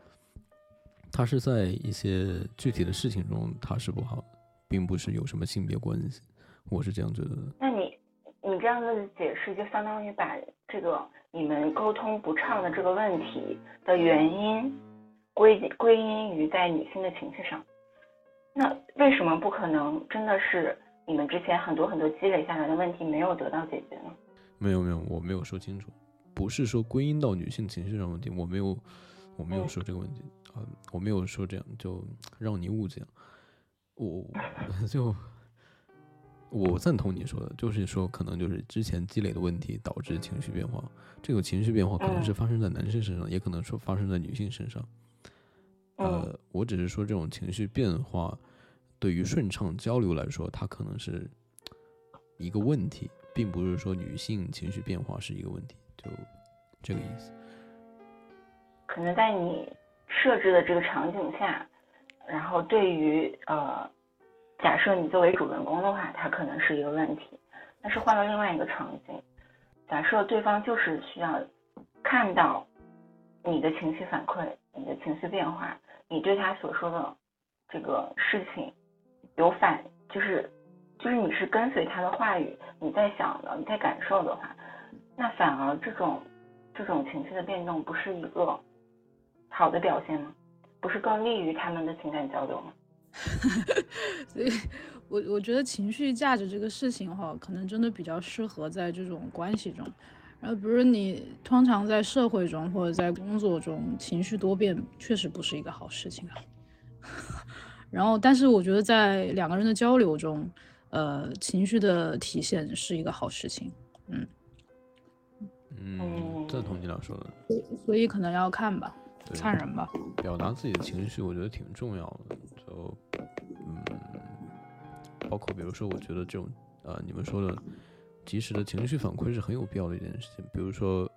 它是在一些具体的事情中它是不好的，并不是有什么性别关系，我是这样觉得的。这样的解释，就相当于把这个你们沟通不畅的这个问题的原因归归因于在女性的情绪上。那为什么不可能真的是你们之前很多很多积累下来的问题没有得到解决呢？没有没有，我没有说清楚，不是说归因到女性情绪上问题，我没有，我没有嗯说这个问题啊、我没有说这样，就让你误解了，我 就我赞同你说的，就是说可能就是之前积累的问题导致情绪变化，这个情绪变化可能是嗯发生在男生身上，也可能说发生在女性身上，嗯呃，我只是说这种情绪变化对于顺畅交流来说，它可能是一个问题，并不是说女性情绪变化是一个问题，就这个意思。可能在你设置的这个场景下，然后对于呃，假设你作为主人公的话，它可能是一个问题。但是换了另外一个场景，假设对方就是需要看到你的情绪反馈、你的情绪变化，你对他所说的这个事情有反，就是就是你是跟随他的话语，你在想的，你在感受的话，那反而这种这种情绪的变动不是一个好的表现吗？不是更利于他们的情感交流吗？所以我我觉得情绪价值这个事情哈，可能真的比较适合在这种关系中。然后，比如你通常在社会中或者在工作中情绪多变，确实不是一个好事情啊。然后，但是我觉得在两个人的交流中，呃，情绪的体现是一个好事情。嗯嗯，赞同你俩说的。所以可能要看吧，看人吧。表达自己的情绪，我觉得挺重要的。就嗯，包括比如说，我觉得这种呃，你们说的及时的情绪反馈是很有必要的一件事情。比如说，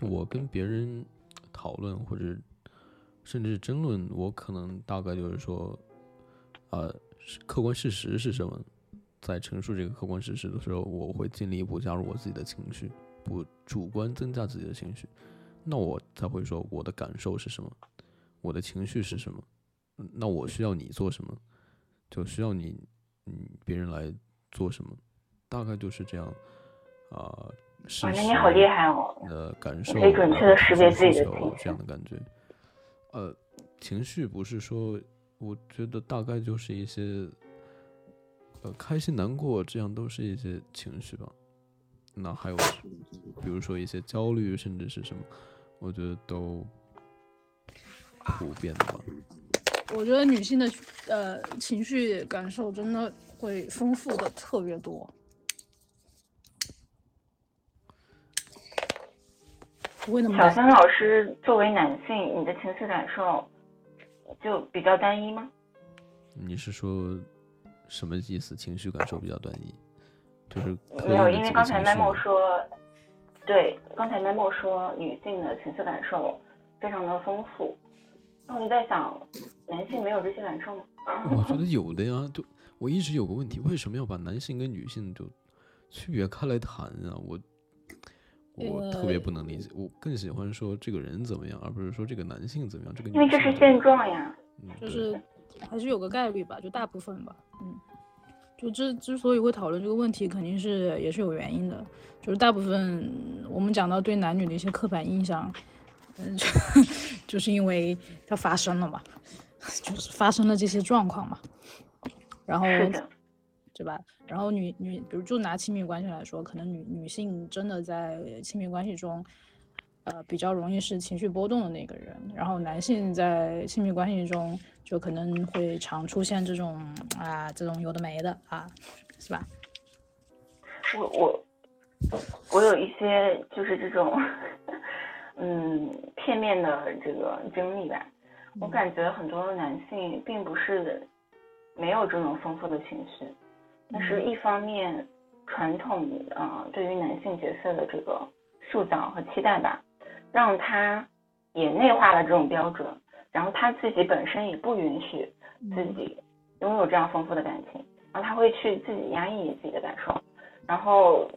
我跟别人讨论或者甚至是争论，我可能大概就是说，呃，客观事实是什么？在陈述这个客观事实的时候，我会尽力不加入我自己的情绪，不主观增加自己的情绪。那我才会说我的感受是什么，我的情绪是什么，那我需要你做什么，就需要你，嗯，别人来做什么，大概就是这样，啊、事哇，那你好厉害哦！的感受，可以准确的识别自己的情绪这样的感觉。呃，情绪不是说，我觉得大概就是一些，呃，开心、难过，这样都是一些情绪吧。那还有，比如说一些焦虑，甚至是什么，我觉得都普遍的吧。我觉得女性的呃情绪感受真的会丰富的特别多，不会那么小森老师作为男性，你的情绪感受就比较单一吗？你是说什么意思？情绪感受比较单一，就是没有，因为刚才 memo 说，对，刚才 memo 说女性的情绪感受非常的丰富，那我就在想，男性没有这些感受吗？我觉得有的呀，就我一直有个问题，为什么要把男性跟女性就区别开来谈啊？我我特别呃不能理解，我更喜欢说这个人怎么样，而不是说这个男性怎么样，这个因为这是现状呀。嗯就是还是有个概率吧，就大部分吧，嗯，就之之所以会讨论这个问题，肯定是也是有原因的，就是大部分我们讲到对男女的一些刻板印象，嗯，就就是因为它发生了嘛，就是发生了这些状况嘛，然后，对吧？然后女女，比如就拿亲密关系来说，可能女女性真的在亲密关系中，呃，比较容易是情绪波动的那个人，然后男性在亲密关系中就可能会常出现这种啊这种有的没的啊，是吧？我我我有一些就是这种，嗯，片面的这个经历吧。我感觉很多男性并不是没有这种丰富的情绪，但是一方面传统啊、呃对于男性角色的这个塑造和期待吧，让他也内化了这种标准，然后他自己本身也不允许自己拥有这样丰富的感情，然后他会去自己压抑自己的感受，然后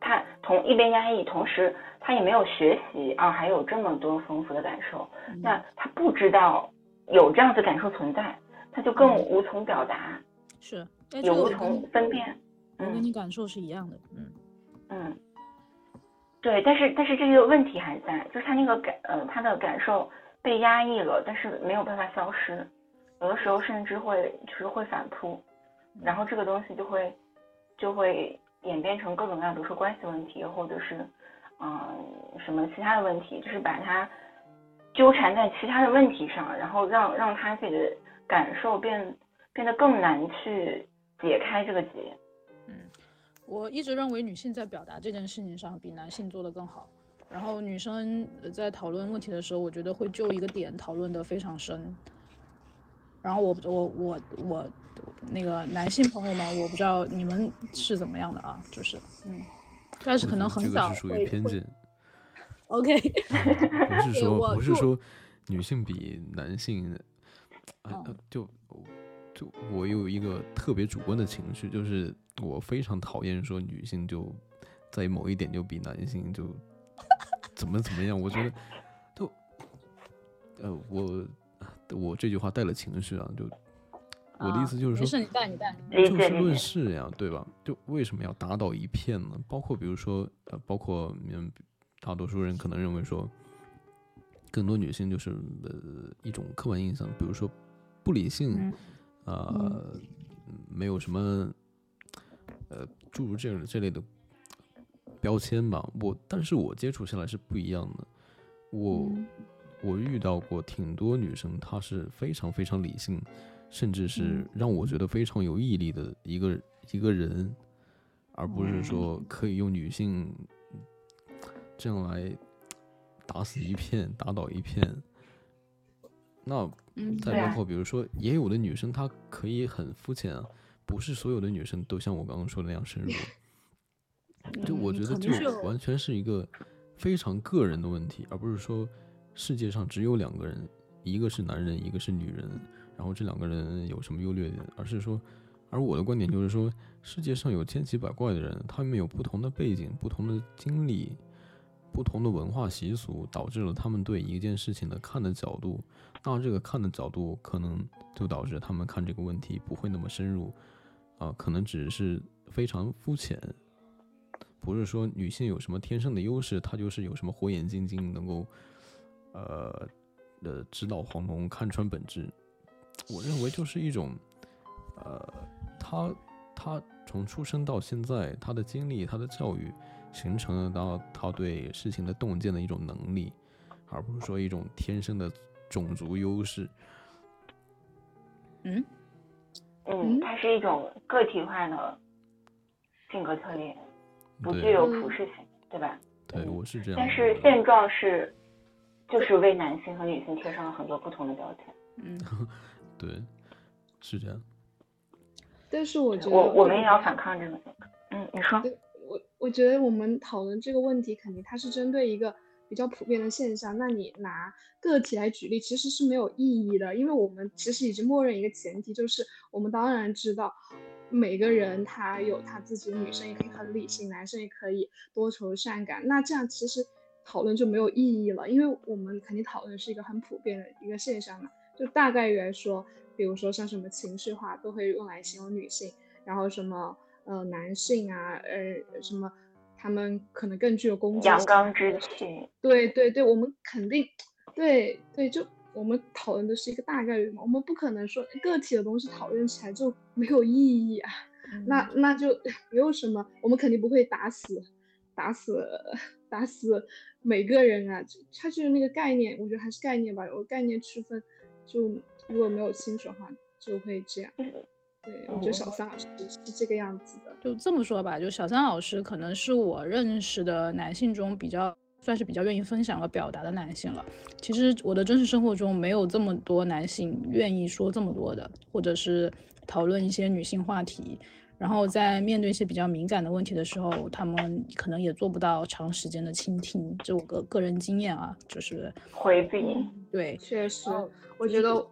他同一边压抑，同时他也没有学习啊，还有这么多丰富的感受，那他不知道有这样子感受存在，他就更无从表达，是，哎，也无从分辨。我跟嗯。你感受是一样的，嗯。嗯，对，但是但是这个问题还在，就是他那个感呃他的感受被压抑了，但是没有办法消失，有的时候甚至会就是会反扑，然后这个东西就会就会演变成各种各样，比如说关系问题，或者是嗯、什么其他的问题，就是把它纠缠在其他的问题上，然后让让他自己的感受变变得更难去解开这个结。嗯，我一直认为女性在表达这件事情上比男性做得更好。然后女生在讨论问题的时候，我觉得会就一个点讨论得非常深。然后我我我我那个男性朋友们，我不知道你们是怎么样的啊，就是嗯，但是可能很少这个是属于偏见，OK，不是 说不是说女性比男性，就就我有一个特别主观的情绪，就是我非常讨厌说女性就在某一点就比男性就怎么怎么样，我觉得就呃我我这句话带了情绪啊，就我的意啊思就是说，没事，你带你带，就事论事呀，对吧？就为什么要打倒一片呢？包括比如说，呃，包括嗯，大多数人可能认为说，更多女性就是呃一种刻板印象，比如说不理性，嗯呃，没有什么呃诸如这这类的标签吧。我但是我接触下来是不一样的。我我遇到过挺多女生，她是非常非常理性，甚至是让我觉得非常有毅力的一个一个人，而不是说可以用女性这样来打死一片、打倒一片。那再包括比如说，也有的女生她可以很肤浅啊，不是所有的女生都像我刚刚说的那样深入。就我觉得就完全是一个非常个人的问题，而不是说世界上只有两个人，一个是男人，一个是女人，然后这两个人有什么优劣点，而是说，而我的观点就是说，世界上有千奇百怪的人，他们有不同的背景、不同的经历、不同的文化习俗，导致了他们对一件事情的看的角度。那这个看的角度，可能就导致他们看这个问题不会那么深入，啊，可能只是非常肤浅，不是说女性有什么天生的优势，她就是有什么火眼金睛，能够，呃，呃，直捣黄龙，看穿本质。我认为就是一种，呃，他他从出生到现在，他的经历、他的教育，形成了到他对事情的洞见的一种能力，而不是说一种天生的。种族优势，嗯嗯，它是一种个体化的性格特点，不具有普适性，对吧？对，我是这样。但是现状是，就是为男性和女性贴上了很多不同的标签。嗯，对，是这样。但是我觉得，我我们也要反抗这个。嗯，你说。我我觉得我们讨论这个问题，肯定它是针对一个。比较普遍的现象，那你拿个体来举例其实是没有意义的，因为我们其实已经默认一个前提，就是我们当然知道每个人他有他自己的，女生也可以很理性，男生也可以多愁善感，那这样其实讨论就没有意义了，因为我们肯定讨论是一个很普遍的一个现象嘛，就大概来说，比如说像什么情绪化都会用来形容女性，然后什么呃男性啊，呃什么。他们可能更具有攻击阳刚之气。对对对，我们肯定，对对，就我们讨论的是一个大概率嘛，我们不可能说个体的东西讨论起来就没有意义啊。那那就没有什么，我们肯定不会打死打死打死每个人啊。它就是那个概念，我觉得还是概念吧，有概念区分，就如果没有清楚的话，就会这样。对，我觉得小三老师是这个样子的。就这么说吧，就小三老师可能是我认识的男性中比较算是比较愿意分享和表达的男性了。其实我的真实生活中没有这么多男性愿意说这么多的，或者是讨论一些女性话题。然后在面对一些比较敏感的问题的时候，他们可能也做不到长时间的倾听。这我个个人经验啊，就是回避。对，确实，我觉得。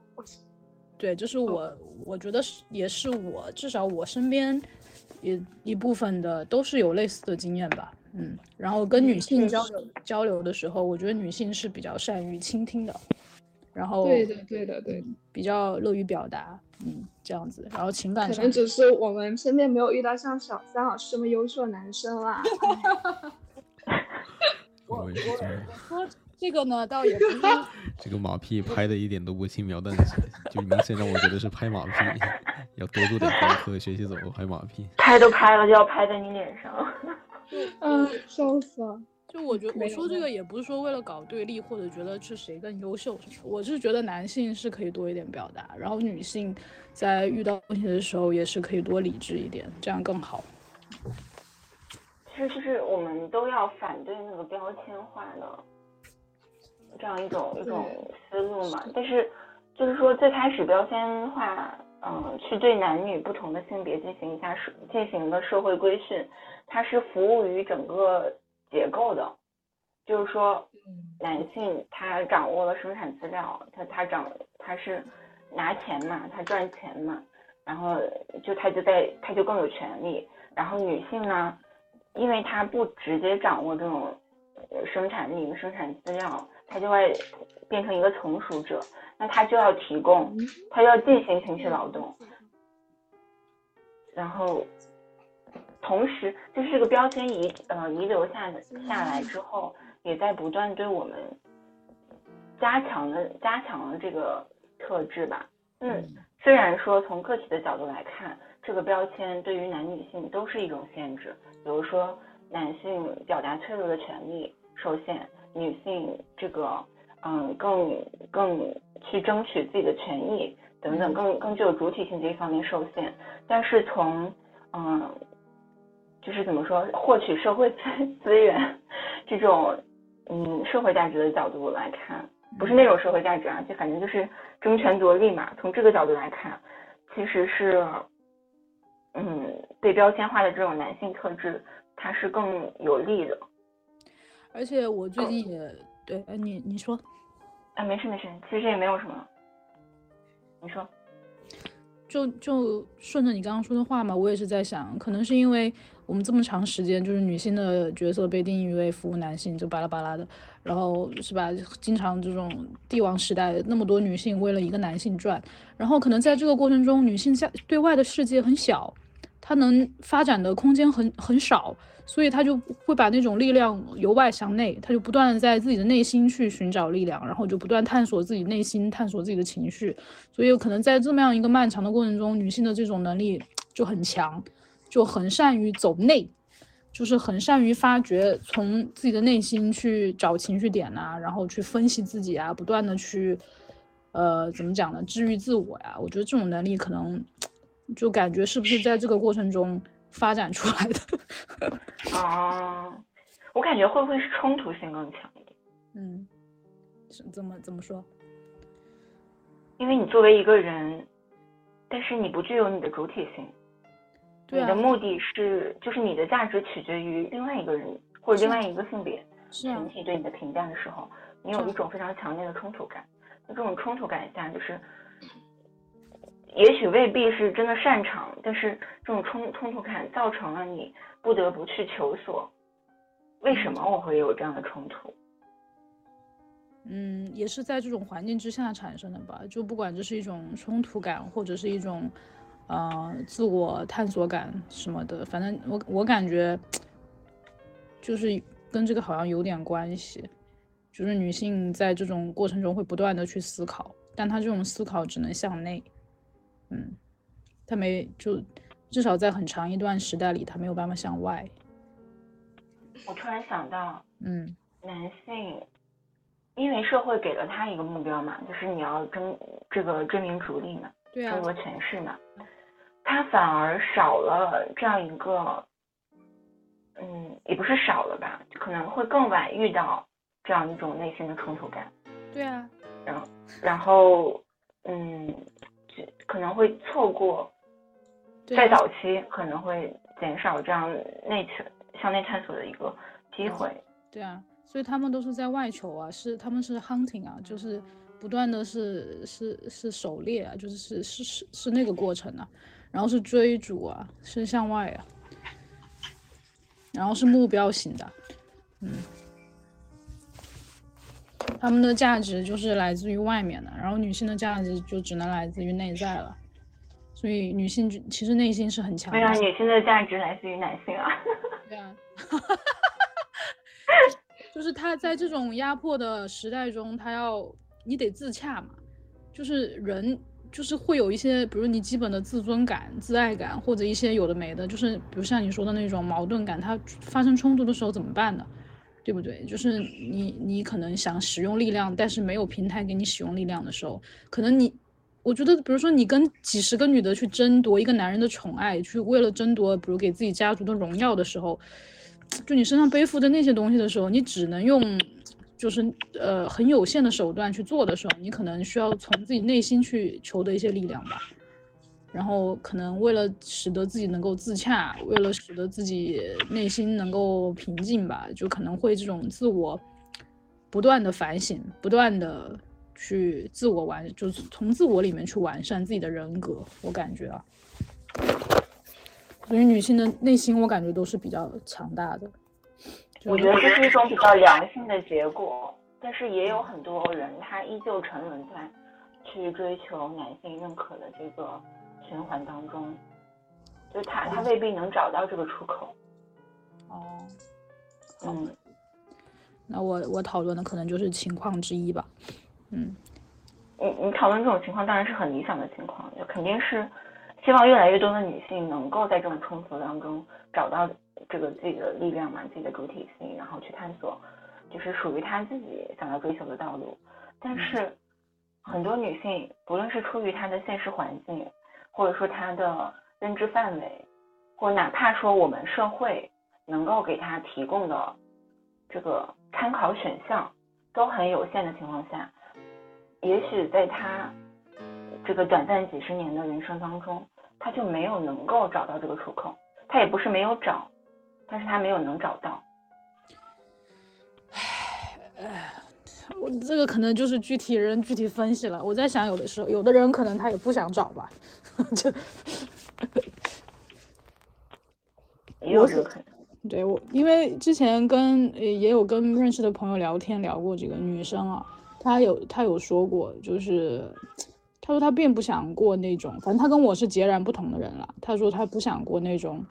对，就是我，我觉得是，也是我，至少我身边也一部分的都是有类似的经验吧，嗯，然后跟女性交流交流的时候，我觉得女性是比较善于倾听的，然后对的，对的，对，比较乐于表达，嗯，这样子，然后情感可能只是我们身边没有遇到像小三老师这么优秀的男生啦。我我我说。这个呢，倒也不是。这个马屁拍的一点都不轻描淡写，就明显让我觉得是拍马屁。要多做点功课，学习怎么拍马屁。拍都拍了，就要拍在你脸上。嗯，笑死了。就我觉得，我说这个也不是说为了搞对立，或者觉得是谁更优秀什么。我是觉得男性是可以多一点表达，然后女性在遇到问题的时候也是可以多理智一点，这样更好。其实就是我们都要反对那个标签化的。这样一种一种思路嘛，但是就是说最开始标签化，嗯，去对男女不同的性别进行一下社进行的社会规训，它是服务于整个结构的，就是说，男性他掌握了生产资料，他他掌他是拿钱嘛，他赚钱嘛，然后就他就在他就更有权利，然后女性呢，因为她不直接掌握这种生产力、生产资料。她就会变成一个从属者，那她就要提供，他要进行情绪劳动，然后同时就是这个标签遗呃遗留下下来之后，也在不断对我们加强了加强了这个特质吧。嗯，虽然说从个体的角度来看，这个标签对于男女性都是一种限制，比如说男性表达脆弱的权利受限，女性这个嗯更更去争取自己的权益等等，更更具有主体性这一方面受限。但是从嗯就是怎么说获取社会资 资源这种嗯社会价值的角度来看，不是那种社会价值啊，就反正就是争权夺利嘛。从这个角度来看，其实是嗯被标签化的这种男性特质。它是更有利的，而且我最近也对，哎，你你说，哎，没事没事，其实也没有什么，你说，就就顺着你刚刚说的话嘛，我也是在想，可能是因为我们这么长时间就是女性的角色被定义为服务男性，就巴拉巴拉的，然后是吧？经常这种帝王时代那么多女性为了一个男性转，然后可能在这个过程中，女性在对外的世界很小。她能发展的空间很很少，所以她就会把那种力量由外向内，她就不断的在自己的内心去寻找力量，然后就不断探索自己内心，探索自己的情绪。所以可能在这么样一个漫长的过程中，女性的这种能力就很强，就很善于走内，就是很善于发掘从自己的内心去找情绪点呐，然后去分析自己啊，不断的去，呃，怎么讲呢？治愈自我呀。我觉得这种能力可能。就感觉是不是在这个过程中发展出来的？啊，我感觉会不会是冲突性更强一点？嗯，怎么怎么说？因为你作为一个人，但是你不具有你的主体性，你的目的是就是你的价值取决于另外一个人或者另外一个性别群体对你的评价的时候，你有一种非常强烈的冲突感。那这种冲突感下，就是。也许未必是真的擅长，但是这种冲冲突感造成了你不得不去求索。为什么我会有这样的冲突？嗯，也是在这种环境之下产生的吧。就不管这是一种冲突感，或者是一种呃自我探索感什么的，反正我我感觉就是跟这个好像有点关系。就是女性在这种过程中会不断的去思考，但她这种思考只能向内。嗯，她没就至少在很长一段时代里，她没有办法向外。我突然想到，嗯，男性因为社会给了他一个目标嘛，就是你要争这个追名逐利嘛，对啊，争夺权势嘛，他反而少了这样一个，嗯，也不是少了吧，可能会更晚遇到这样一种内心的冲突感。对啊，然后，然后，嗯。可能会错过，在早期可能会减少这样内向向内探索的一个机会。对啊，所以他们都是在外求啊，是他们是 hunting 啊，就是不断的是是是狩猎啊，就是是是是是那个过程啊，然后是追逐啊，是向外啊，然后是目标型的，嗯。他们的价值就是来自于外面的，然后女性的价值就只能来自于内在了。所以女性其实内心是很强。没有，女性的价值来自于男性啊。对啊，就是他在这种压迫的时代中，他要你得自洽嘛。就是人就是会有一些，比如你基本的自尊感、自爱感，或者一些有的没的，就是比如像你说的那种矛盾感，它发生冲突的时候怎么办呢？对不对？就是你，你可能想使用力量，但是没有平台给你使用力量的时候，可能你，我觉得，比如说你跟几十个女的去争夺一个男人的宠爱，去为了争夺，比如给自己家族的荣耀的时候，就你身上背负的那些东西的时候，你只能用，就是呃很有限的手段去做的时候，你可能需要从自己内心去求得一些力量吧。然后可能为了使得自己能够自洽，为了使得自己内心能够平静吧，就可能会这种自我不断的反省，不断的去自我完，就是从自我里面去完善自己的人格。我感觉啊，所以女性的内心我感觉都是比较强大的。我觉得这是一种比较良性的结果，但是也有很多人他依旧沉沦在去追求男性认可的这个。循环当中，就他他未必能找到这个出口。哦，嗯，那我我讨论的可能就是情况之一吧。嗯，你你讨论这种情况当然是很理想的情况，就肯定是希望越来越多的女性能够在这种冲突当中找到这个自己的力量嘛，自己的主体性，然后去探索，就是属于他自己想要追求的道路。但是很多女性，不论是出于她的现实环境，或者说她的认知范围，或哪怕说我们社会能够给她提供的这个参考选项都很有限的情况下，也许在她这个短暂几十年的人生当中，她就没有能够找到这个出口。她也不是没有找。但是他没有能找到，唉，我这个可能就是具体人具体分析了。我在想，有的时候有的人可能他也不想找吧，就 也有这个可能。对我，因为之前跟也有跟认识的朋友聊天聊过这个女生啊，她有她有说过，就是她说她并不想过那种，反正她跟我是截然不同的人了。她说她不想过那种。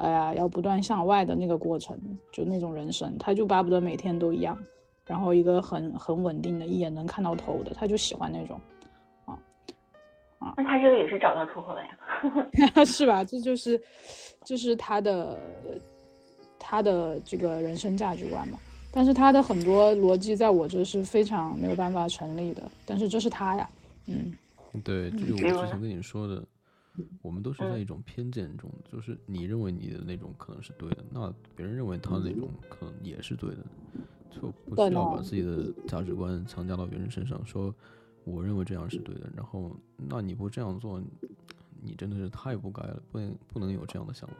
哎呀，要不断向外的那个过程，就那种人生，他就巴不得每天都一样，然后一个很很稳定的，一眼能看到头的，他就喜欢那种，啊啊，那他这个也是找到出口了呀，是吧？这就是，就是他的他的这个人生价值观嘛。但是他的很多逻辑在我这是非常没有办法成立的。但是这是他呀，嗯，对，就是我之前跟你说的。我们都是在一种偏见中，就是你认为你的那种可能是对的，那别人认为他那种可能也是对的，就不需要把自己的价值观强加到别人身上，说我认为这样是对的，然后那你不这样做，你真的是太不该了，不能不能有这样的想法。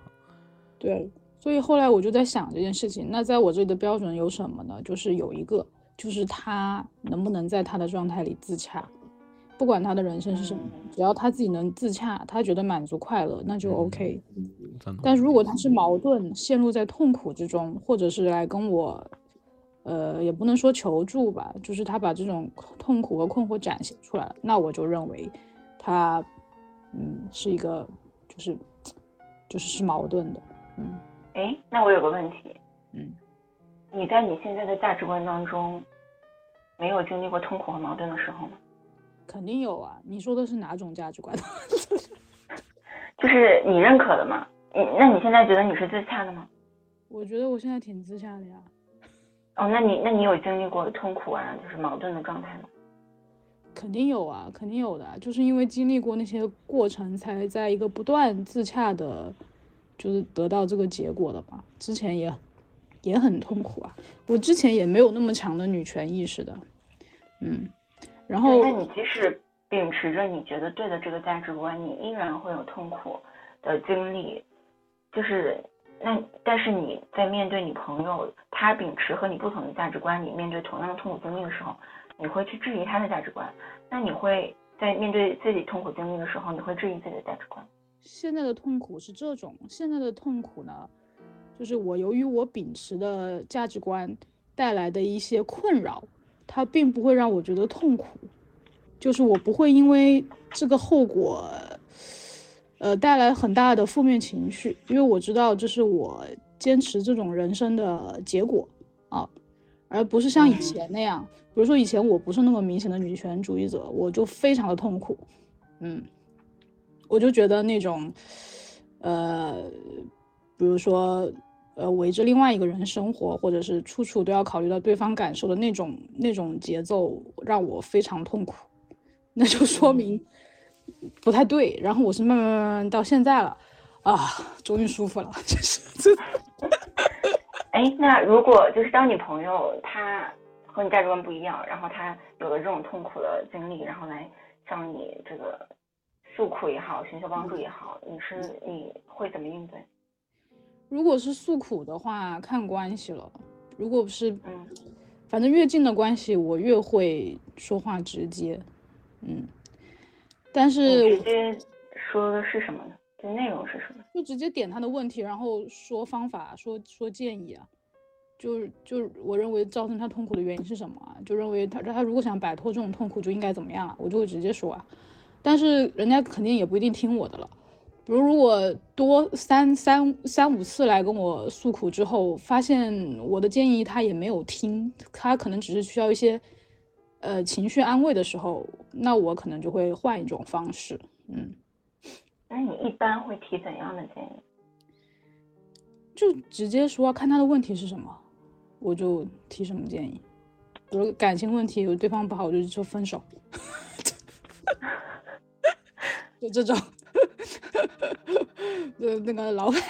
对，所以后来我就在想这件事情，那在我这里的标准有什么呢？就是有一个，就是他能不能在他的状态里自洽。不管他的人生是什么，只要他自己能自洽，他觉得满足快乐，那就 OK。但是如果他是矛盾，陷入在痛苦之中，或者是来跟我，呃，也不能说求助吧，就是他把这种痛苦和困惑展现出来了，那我就认为他，嗯，是一个，就是，就是是矛盾的。嗯，哎，那我有个问题，嗯，你在你现在的价值观当中，没有经历过痛苦和矛盾的时候吗？肯定有啊！你说的是哪种价值观？就是你认可的吗？你那你现在觉得你是自洽的吗？我觉得我现在挺自洽的呀。哦，那你那你有经历过痛苦啊，就是矛盾的状态吗？肯定有啊，肯定有的，就是因为经历过那些过程，才在一个不断自洽的，就是得到这个结果的吧。之前也也很痛苦啊，我之前也没有那么强的女权意识的，嗯。然后，那你即使秉持着你觉得对的这个价值观，你依然会有痛苦的经历。就是那，但是你在面对你朋友他秉持和你不同的价值观，你面对同样的痛苦经历的时候，你会去质疑他的价值观。那你会在面对自己痛苦经历的时候，你会质疑自己的价值观。现在的痛苦是这种，现在的痛苦呢，就是我由于我秉持的价值观带来的一些困扰。它并不会让我觉得痛苦，就是我不会因为这个后果，呃，带来很大的负面情绪，因为我知道这是我坚持这种人生的结果啊，而不是像以前那样，比如说以前我不是那么明显的女权主义者，我就非常的痛苦，嗯，我就觉得那种，呃，比如说。呃，围着另外一个人生活，或者是处处都要考虑到对方感受的那种那种节奏，让我非常痛苦。那就说明不太对。然后我是慢慢慢慢到现在了，啊，终于舒服了。就是这。哎，那如果就是当你朋友他和你价值观不一样，然后他有了这种痛苦的经历，然后来向你这个诉苦也好，寻求帮助也好，你是你会怎么应对？如果是诉苦的话，看关系了。如果不是，嗯，反正越近的关系，我越会说话直接，嗯。但是直接说的是什么呢？就内容是什么？就直接点他的问题，然后说方法，说说建议啊。就是就是我认为造成他痛苦的原因是什么啊？就认为他他如果想摆脱这种痛苦，就应该怎么样啊？我就会直接说啊。但是人家肯定也不一定听我的了。比如，如果多三三三五次来跟我诉苦之后，发现我的建议他也没有听，他可能只是需要一些呃情绪安慰的时候，那我可能就会换一种方式。嗯，那你一般会提怎样的建议？就直接说看他的问题是什么，我就提什么建议。比如感情问题，有对方不好，我就说分手，就这种。呃，那个老板，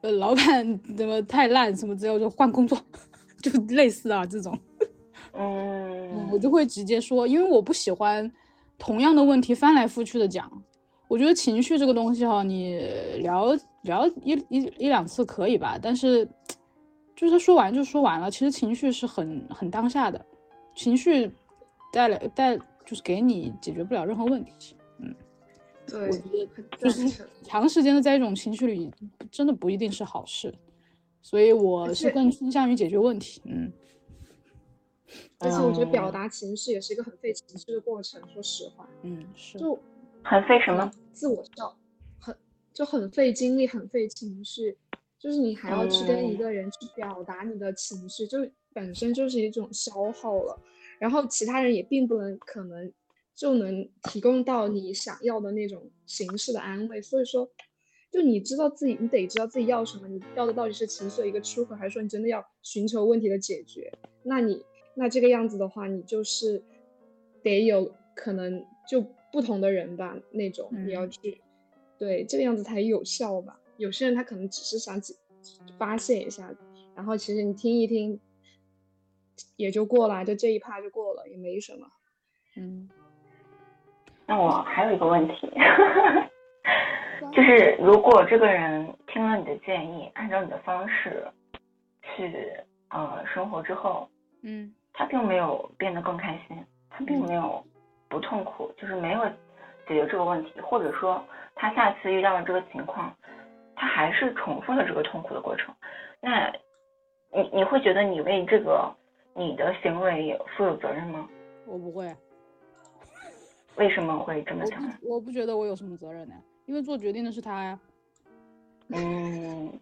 呃，老板怎么太烂什么之后就换工作，就类似啊这种。嗯，我就会直接说，因为我不喜欢同样的问题翻来覆去的讲。我觉得情绪这个东西哈，你聊聊一一一两次可以吧，但是就是他说完就说完了。其实情绪是很很当下的，情绪带来带就是给你解决不了任何问题。嗯，对，我觉得就是 长时间的在一种情绪里，真的不一定是好事。所以我是更倾向于解决问题。嗯。而且我觉得表达情绪也是一个很费情绪的过程，说实话，嗯，是，就很费什么？自我照，很就很费精力，很费情绪，就是你还要去跟一个人去表达你的情绪，就本身就是一种消耗了。然后其他人也并不能可能就能提供到你想要的那种形式的安慰。所以说，就你知道自己，你得知道自己要什么，你要的到底是情绪的一个出口，还是说你真的要寻求问题的解决？那你。那这个样子的话，你就是得有可能就不同的人吧，那种你要去，对这个样子才有效吧。有些人他可能只是想发泄一下，然后其实你听一听也就过了，就这一趴就过了，也没什么。嗯。那我还有一个问题，就是如果这个人听了你的建议，按照你的方式去呃生活之后，嗯。他并没有变得更开心，他并没有不痛苦，就是没有解决这个问题，或者说他下次遇到了这个情况，他还是重复了这个痛苦的过程。那，你你会觉得你为这个你的行为负有责任吗？我不会。为什么会这么想？我不觉得我有什么责任呢，因为做决定的是他呀。嗯，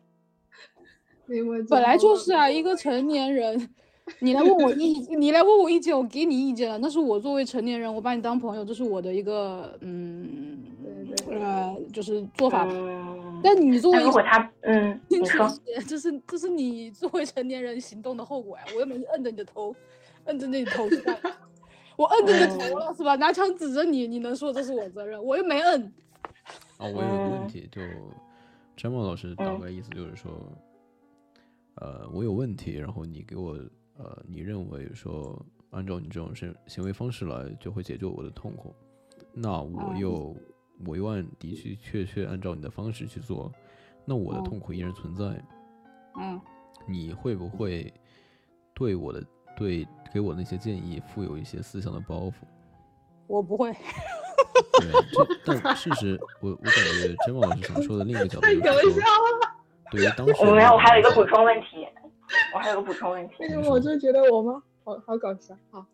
本来就是啊，一个成年人。你来问我意，你来问我意见，我给你意见了。那是我作为成年人，我把你当朋友，这是我的一个嗯，呃，就是做法。但你作为如果他嗯，你说，这是这是你作为成年人行动的后果呀！我又没摁着你的头，摁着你头去干。我摁着你的头了是吧？拿枪指着你，你能说这是我责任？我又没摁。啊，我有个问题，就詹梦老师大概意思就是说，呃，我有问题，然后你给我。呃，你认为说按照你这种行行为方式来就会解决我的痛苦，那我又我又按的确确确按照你的方式去做，那我的痛苦依然存在。嗯，你会不会对我的对给我那些建议负有一些思想的包袱？我不会。对，这但事实我我感觉真王老师想说的另一个角度就是说，对于当时我没有，我还有一个补充问题。我还有个补充问题，为什么我就觉得我吗？好好搞笑。好，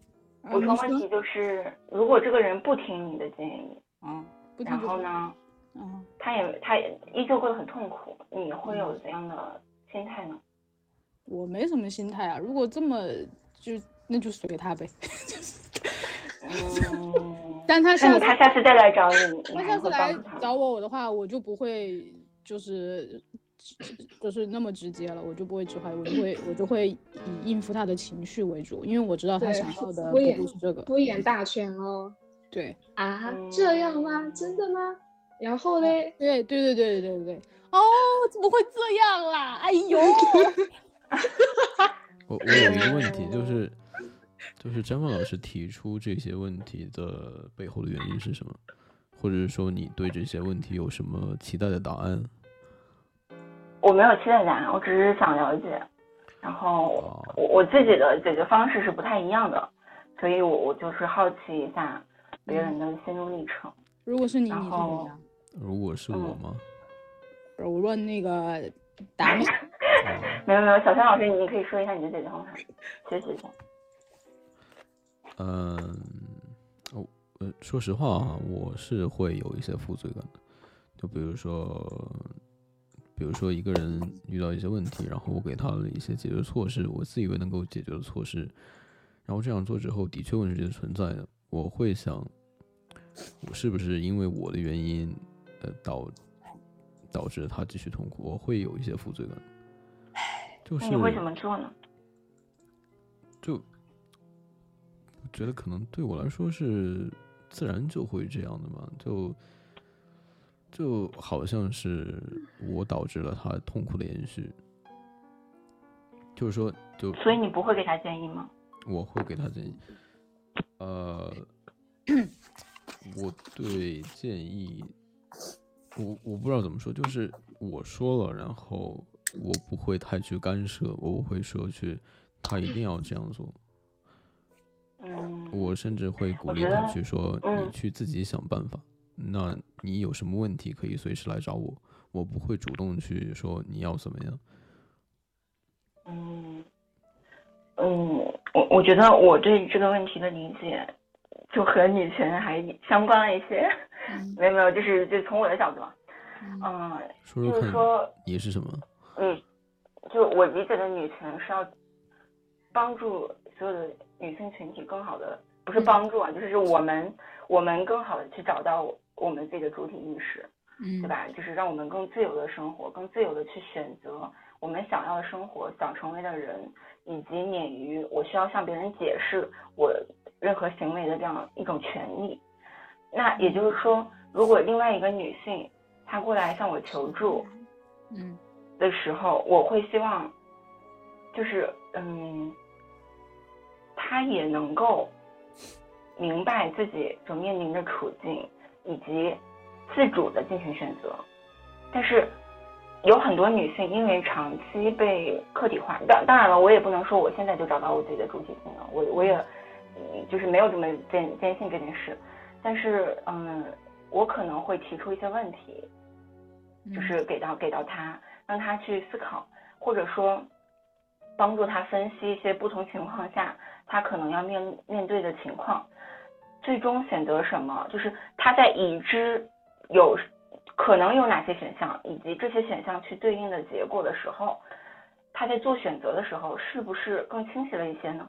补充问题就是，如果这个人不听你的建议，嗯，然后呢，嗯，他也他也依旧会很痛苦，你会有怎样的心态呢？我没什么心态啊，如果这么就那就随他呗。嗯 但他下他下次再来找你，他下次来找我我的话，我就不会就是。就是那么直接了，我就不会直话，我就会我就会以应付他的情绪为主，因为我知道他想要的不是这个。敷衍大全哦。对啊，这样吗？真的吗？然后嘞？对对对对对对对。哦，怎么会这样啦？哎呦！我我有一个问题，就是就是张曼老师提出这些问题的背后的原因是什么？或者是说你对这些问题有什么期待的答案？我没有期待答案，我只是想了解，然后我我自己的解决方式是不太一样的，所以我我就是好奇一下别人的心路历程。如果是你，你怎么样？如果是我吗？我问那个 答案。没有没有，小轩老师，你可以说一下你的解决方法，学习一下。嗯，我呃，说实话啊，我是会有一些负罪感的，就比如说。比如说一个人遇到一些问题，然后我给他了一些解决措施，我自以为能够解决的措施，然后这样做之后的确问题是存在的。我会想，我是不是因为我的原因，呃导导致他继续痛苦？我会有一些负罪感。就是你会怎么做呢？觉得可能对我来说是自然就会这样的嘛，就就好像是我导致了他痛苦的延续，就是说，就所以你不会给他建议吗？我会给他建议，呃，我对建议，我我不知道怎么说，就是我说了，然后我不会太去干涉，我不会说去他一定要这样做，嗯，我甚至会鼓励他去说，你嗯去自己想办法。那你有什么问题可以随时来找我，我不会主动去说你要怎么样。嗯，嗯，我我觉得我对这个问题的理解，就和女权还相关了一些。嗯 没有没有，就是就从我的角度嘛，嗯嗯，说说看就是说，你是什么？嗯，就我理解的女权是要帮助所有的女性群体更好的，不是嗯帮助啊，就是我们我们更好的去找到我们自己的主体意识，嗯对吧？就是让我们更自由的生活，更自由的去选择我们想要的生活，想成为的人，以及免于我需要向别人解释我任何行为的这样一种权利。那也就是说，如果另外一个女性她过来向我求助嗯的时候，我会希望，就是嗯，她也能够明白自己所面临的处境，以及自主的进行选择。但是有很多女性因为长期被客体化，当当然了，我也不能说我现在就找到我自己的主体性了，我我也嗯就是没有这么坚坚信这件事。但是嗯，我可能会提出一些问题，就是给到给到他，让他去思考，或者说帮助他分析一些不同情况下他可能要面面对的情况，最终选择什么，就是他在已知有可能有哪些选项，以及这些选项去对应的结果的时候，他在做选择的时候是不是更清晰了一些呢？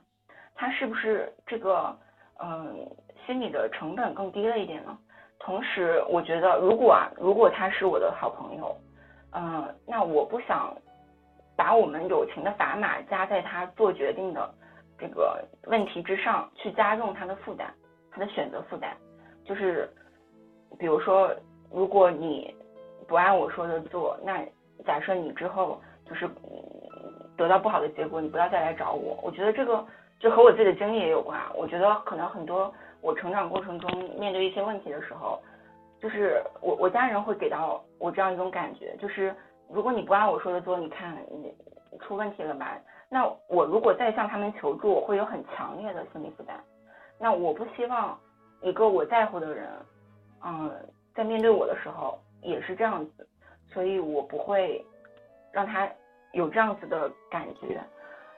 他是不是这个嗯心理的成本更低了一点呢？同时，我觉得如果啊，如果他是我的好朋友，嗯，那我不想把我们友情的砝码加在他做决定的这个问题之上，去加重他的负担，他的选择负担。就是比如说，如果你不按我说的做，那假设你之后就是嗯得到不好的结果，你不要再来找我。我觉得这个就和我自己的经历也有关。我觉得可能很多我成长过程中面对一些问题的时候，就是我我家人会给到我这样一种感觉，就是如果你不按我说的做，你看你出问题了吧？那我如果再向他们求助，我会有很强烈的心理负担。那我不希望一个我在乎的人，嗯，在面对我的时候也是这样子，所以我不会让他有这样子的感觉，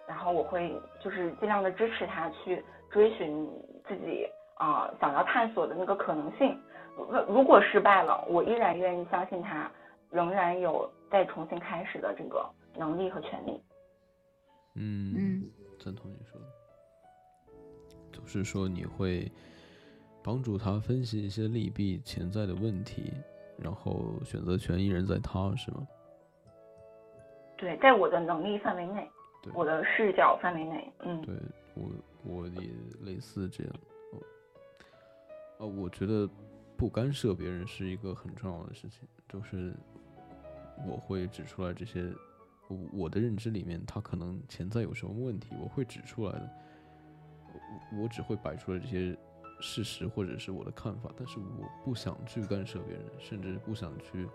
然后我会就是尽量的支持他去追寻自己啊、想要探索的那个可能性。如如果失败了，我依然愿意相信他仍然有再重新开始的这个能力和权利。嗯嗯赞同你说的，就是说你会帮助他分析一些利弊潜在的问题，然后选择权依然在他，是吗？对，在我的能力范围内，对，我的视角范围内，嗯，对我我也类似这样。哦，呃，我觉得不干涉别人是一个很重要的事情，就是我会指出来这些我的认知里面，他可能潜在有什么问题，我会指出来的。我我只会摆出来这些事实或者是我的看法，但是我不想去干涉别人，甚至不想去，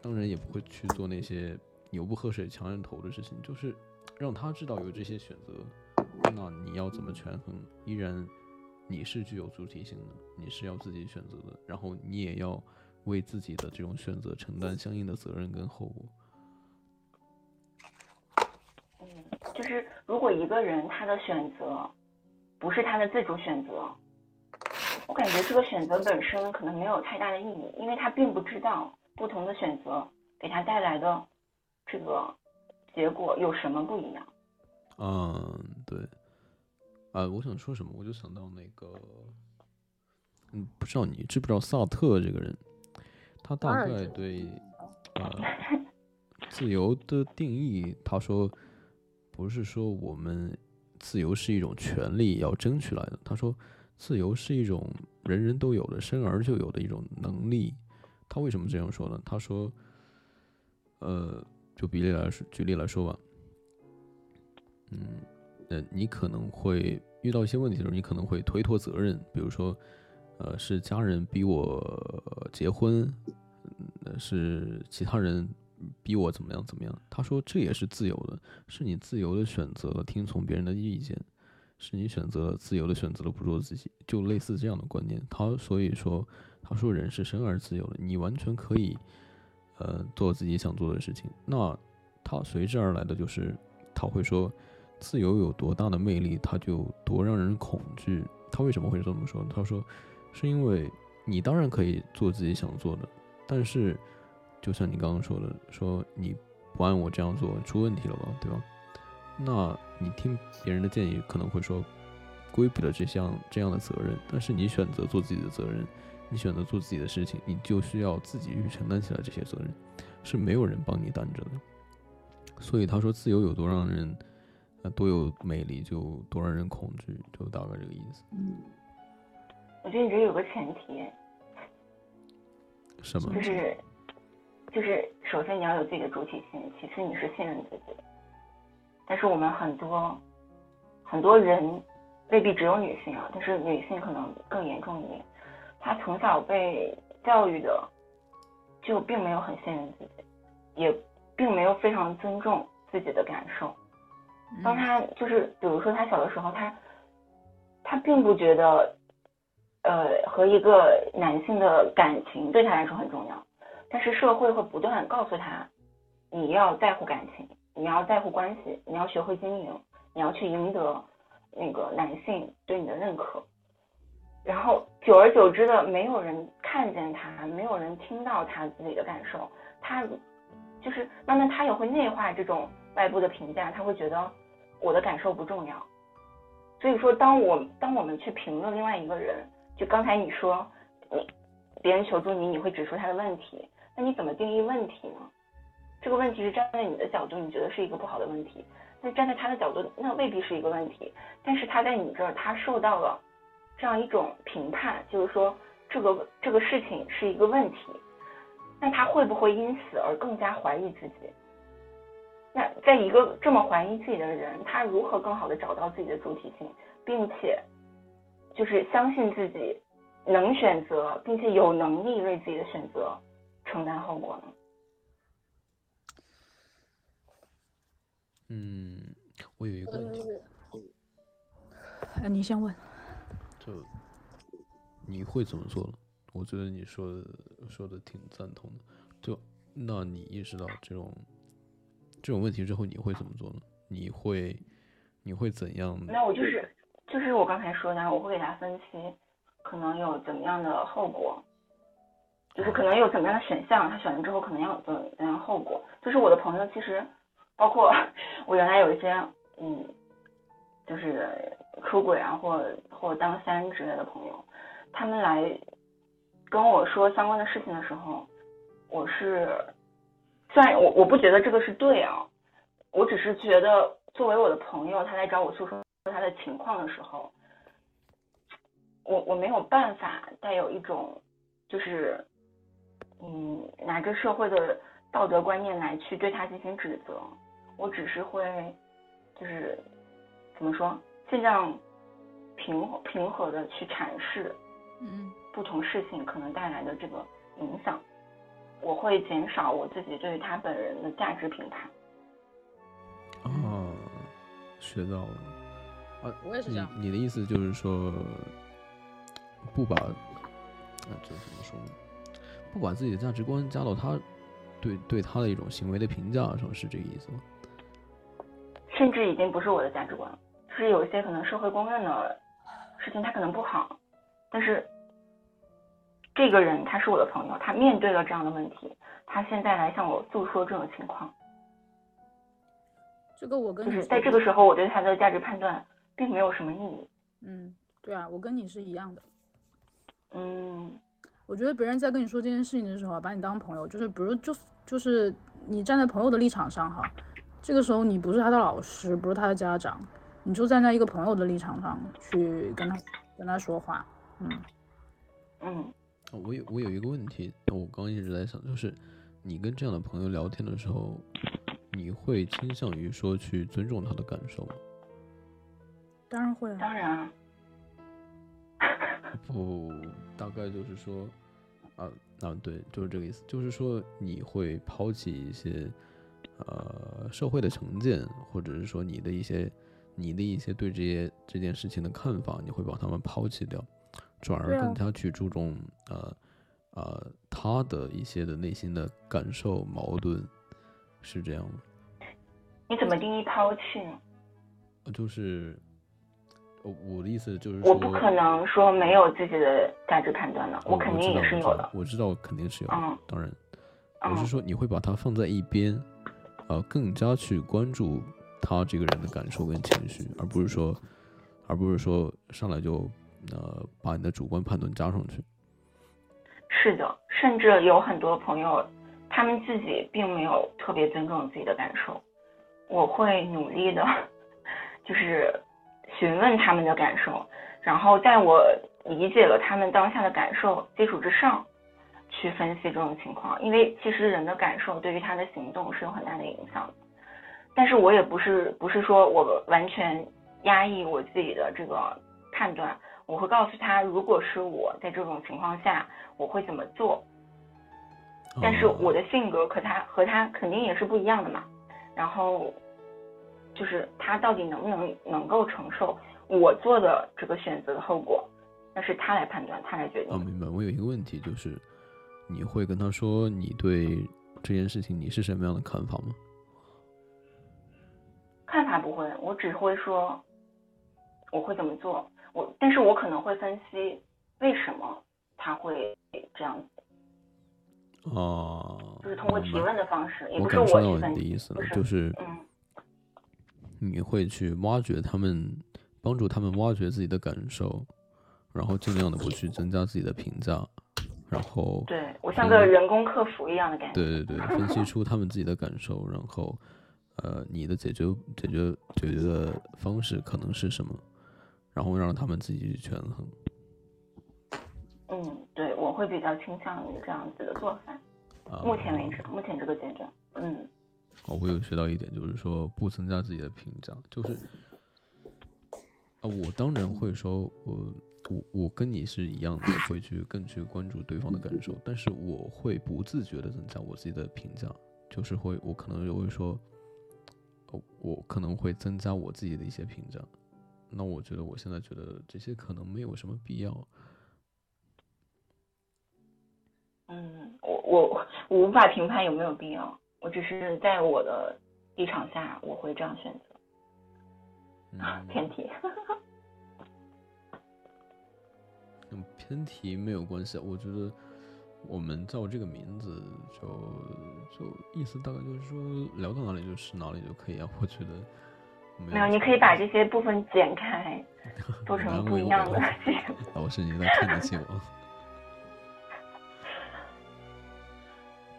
当然也不会去做那些牛不喝水强人头的事情，就是让他知道有这些选择，那你要怎么权衡？依然你是具有主体性的，你是要自己选择的，然后你也要为自己的这种选择承担相应的责任跟后果。就是如果一个人他的选择不是他的自主选择，我感觉这个选择本身可能没有太大的意义，因为他并不知道不同的选择给他带来的这个结果有什么不一样。嗯，对。啊，我想说什么，我就想到那个，嗯，不知道你知不知道萨特这个人，他大概对，呃，自由的定义，他说不是说我们自由是一种权利要争取来的，他说自由是一种人人都有的、生而就有的一种能力。他为什么这样说呢？他说，呃，就比例来说，举例来说吧，嗯，呃，你可能会遇到一些问题的时候，你可能会推脱责任，比如说，呃，是家人逼我结婚，呃，是其他人逼我怎么样怎么样。他说这也是自由的，是你自由的选择了听从别人的意见，是你选择了自由的选择了不做自己，就类似这样的观念。他所以说。他说：“人是生而自由的，你完全可以，呃，做自己想做的事情。那他随之而来的就是，他会说，自由有多大的魅力，他就多让人恐惧。他为什么会这么说？他说，是因为你当然可以做自己想做的，但是，就像你刚刚说的，说你不按我这样做，出问题了吧，对吧？那你听别人的建议，可能会说，规避了这项这样的责任，但是你选择做自己的责任。”你选择做自己的事情，你就需要自己去承担起来这些责任，是没有人帮你担着的。所以他说，自由有多让人，呃，多有魅力，就多让人恐惧，就大概这个意思。嗯，我觉得你这有个前提，什么？就是，就是首先你要有自己的主体性，其次你是信任自己的。但是我们很多很多人未必只有女性啊，但是女性可能更严重一点。她从小被教育的，就并没有很信任自己，也并没有非常尊重自己的感受。当她就是，比如说她小的时候，她她并不觉得，呃，和一个男性的感情对他来说很重要。但是社会会不断告诉他，你要在乎感情，你要在乎关系，你要学会经营，你要去赢得那个男性对你的认可。然后久而久之的，没有人看见他，没有人听到他自己的感受，他就是慢慢他也会内化这种外部的评价，他会觉得我的感受不重要。所以说，当我当我们去评论另外一个人，就刚才你说你别人求助你，你会指出他的问题，那你怎么定义问题呢？这个问题是站在你的角度，你觉得是一个不好的问题，那站在他的角度，那未必是一个问题，但是他在你这儿，他受到了。这样一种评判，就是说这个这个事情是一个问题，那他会不会因此而更加怀疑自己？那在一个这么怀疑自己的人，他如何更好的找到自己的主体性，并且就是相信自己能选择，并且有能力为自己的选择承担后果呢？嗯，我有一个问题，哎，你先问。就你会怎么做呢？我觉得你说的说的挺赞同的。就那你意识到这种这种问题之后，你会怎么做呢？你会你会怎样？那我就是就是我刚才说的，我会给他分析可能有怎么样的后果，就是可能有怎么样的选项，他选了之后可能要有怎怎样后果。就是我的朋友其实包括 我原来有一些嗯，就是。出轨啊，或或当三之类的朋友，他们来跟我说相关的事情的时候，我是虽然我我不觉得这个是对啊，我只是觉得作为我的朋友，他来找我诉说他的情况的时候，我我没有办法带有一种就是嗯拿着社会的道德观念来去对他进行指责，我只是会就是怎么说？尽量平平和的去阐释，嗯，不同事情可能带来的这个影响，我会减少我自己对于他本人的价值评判。哦，学到了。啊，我也是这样。你的意思就是说，不把，啊，这怎么说呢？不管自己的价值观加到他对对他的一种行为的评价上，是这个意思吗？甚至已经不是我的价值观了。是有一些可能社会公认的事情，他可能不好，但是这个人他是我的朋友，他面对了这样的问题，他现在来向我诉说这种情况，这个我跟就是在这个时候，我对他的价值判断并没有什么意义。嗯，对啊，我跟你是一样的。嗯，我觉得别人在跟你说这件事情的时候，把你当朋友，就是比如就就是你站在朋友的立场上哈，这个时候你不是他的老师，不是他的家长，你就站在一个朋友的立场上去跟他跟他说话，嗯。嗯，哦我有我有一个问题，我刚刚一直在想，就是你跟这样的朋友聊天的时候，你会倾向于说去尊重他的感受吗？当然会啊，当然啊，不，大概就是说，啊啊，对，就是这个意思，就是说你会抛弃一些呃社会的成见，或者是说你的一些你的一些对这些这件事情的看法，你会把他们抛弃掉，转而更加去注重呃呃他的一些的内心的感受矛盾，是这样吗？你怎么定义抛弃呢？呃就是。呃我的意思就是说，我不可能说没有自己的价值判断的，我肯定也是有的。我知道肯定是有的，嗯当然，嗯我是说你会把它放在一边，呃，更加去关注他这个人的感受跟情绪，而不是说，而不是说上来就呃把你的主观判断加上去。是的，甚至有很多朋友，他们自己并没有特别尊重自己的感受。我会努力的，就是询问他们的感受，然后在我理解了他们当下的感受基础之上，去分析这种情况。因为其实人的感受对于他的行动是有很大的影响的。但是我也不是不是说我完全压抑我自己的这个判断，我会告诉他，如果是我在这种情况下，我会怎么做。但是哦我的性格和他和他肯定也是不一样的嘛。然后就是他到底能不能能够承受我做的这个选择的后果，那是他来判断，他来决定哦，明白。我有一个问题就是，你会跟他说你对这件事情你是什么样的看法吗？看法不会，我只会说我会怎么做。我但是我可能会分析为什么他会这样子，哦，就是通过提问的方式，也我不是我去分析，的意思了，就是嗯你会去挖掘他们，帮助他们挖掘自己的感受，然后尽量的不去增加自己的评价，然后对我像个人工客服一样的感觉。对对对，分析出他们自己的感受，然后呃，你的解决解决解决的方式可能是什么，然后让他们自己去权衡。嗯，对，我会比较倾向于这样子的做法。啊，目前为止，目前这个阶段，嗯哦，我有学到一点，就是说不增加自己的评价，就是啊，我当然会说，我我我跟你是一样的，会去更去关注对方的感受，但是我会不自觉的增加我自己的评价，就是会我可能就会说，哦，我可能会增加我自己的一些评价，那我觉得我现在觉得这些可能没有什么必要，嗯，我我我无法评判有没有必要，我只是在我的立场下，我会这样选择。嗯，偏题。嗯，偏题没有关系，啊，我觉得我们叫这个名字就就意思大概就是说聊到哪里就是哪里就可以啊，我觉得没有，你可以把这些部分剪开，做 成不一样的节目。老师，你在看得起我？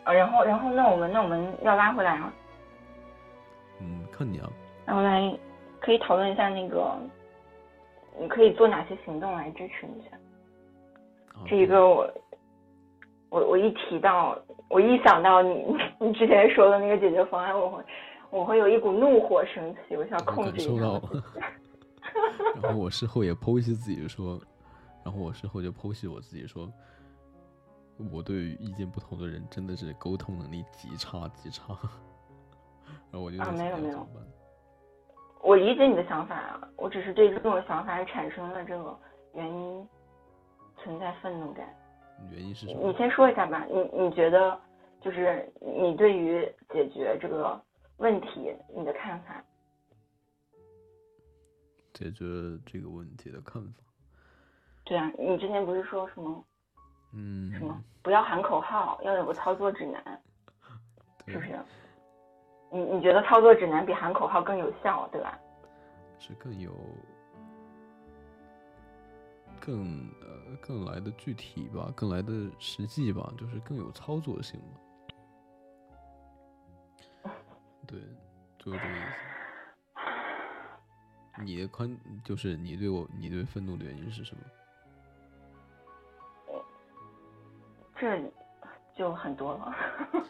啊，然后然后那我们那我们要拉回来啊，嗯，看你啊，然后来可以讨论一下那个，你可以做哪些行动来支持一下。啊这一个我，我我一提到，我一想到你 你之前说的那个解决方案，我会我会有一股怒火升起，我想控制一下。然后我事后也剖析自己说，然后我事后就剖析我自己说，我对于意见不同的人真的是沟通能力极差极差。然后我就啊没有没有我理解你的想法啊，我只是对这种想法产生了这个原因，存在愤怒感。原因是什么？你先说一下吧，你你觉得就是你对于解决这个问题你的看法？解决这个问题的看法。对啊，你之前不是说什么嗯，什么不要喊口号，要有个操作指南，对是不是？你你觉得操作指南比喊口号更有效，对吧？是更有更呃更来的具体吧，更来的实际吧，就是更有操作性嘛。对，就是这个意思。你的宽就是你对我，你对愤怒的原因是什么？这就很多了。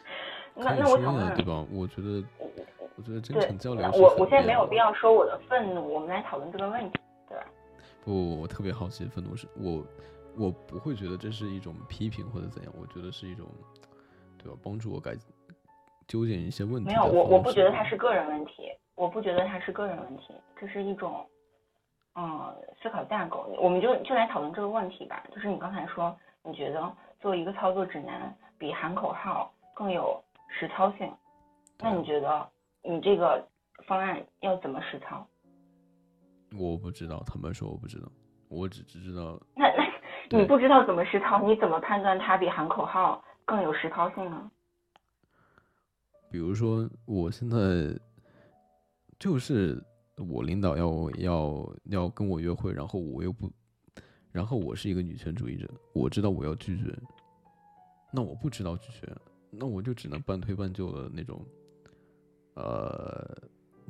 那那我想问，对吧？我觉得，我觉得真对诚交流我我现在没有必要说我的愤怒，我们来讨论这个问题，对吧？不，我特别好奇，愤怒是我，我不会觉得这是一种批评或者怎样，我觉得是一种，对吧？帮助我改纠结一些问题没有。我我不觉得它是个人问题，我不觉得它是个人问题，这是一种，嗯，思考架构。我们就就来讨论这个问题吧。就是你刚才说，你觉得作为一个操作指南，比喊口号更有实操性，那你觉得你这个方案要怎么实操？我不知道，坦白说我不知道，我只只知道，那那你不知道怎么实操，你怎么判断它比喊口号更有实操性呢？比如说我现在就是我领导要要要跟我约会，然后我又不，然后我是一个女权主义者，我知道我要拒绝，那我不知道拒绝，那我就只能半推半就的那种，呃，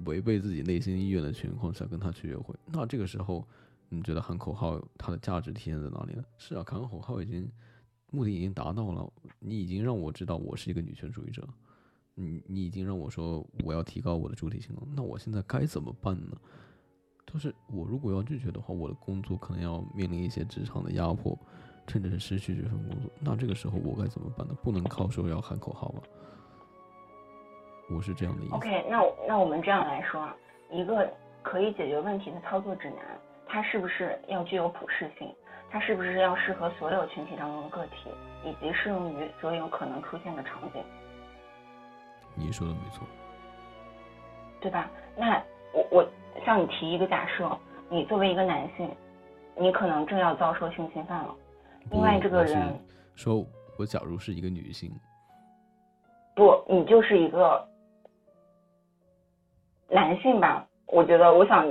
违背自己内心意愿的情况下跟他去约会。那这个时候，你觉得喊口号它的价值体现在哪里呢？是啊，喊口号已经目的已经达到了，你已经让我知道我是一个女权主义者。你你已经让我说我要提高我的主体性了，那我现在该怎么办呢？就是我如果要拒绝的话，我的工作可能要面临一些职场的压迫，甚至是失去这份工作。那这个时候我该怎么办呢？不能靠说要喊口号吧？我是这样的意思。OK，那那我们这样来说啊，一个可以解决问题的操作指南，它是不是要具有普适性？它是不是要适合所有群体当中的个体，以及适用于所有可能出现的场景，你说的没错。对吧？那我我向你提一个假设，你作为一个男性，你可能正要遭受性侵犯了，另外这个人说，我假如是一个女性，不，你就是一个男性吧？我觉得，我想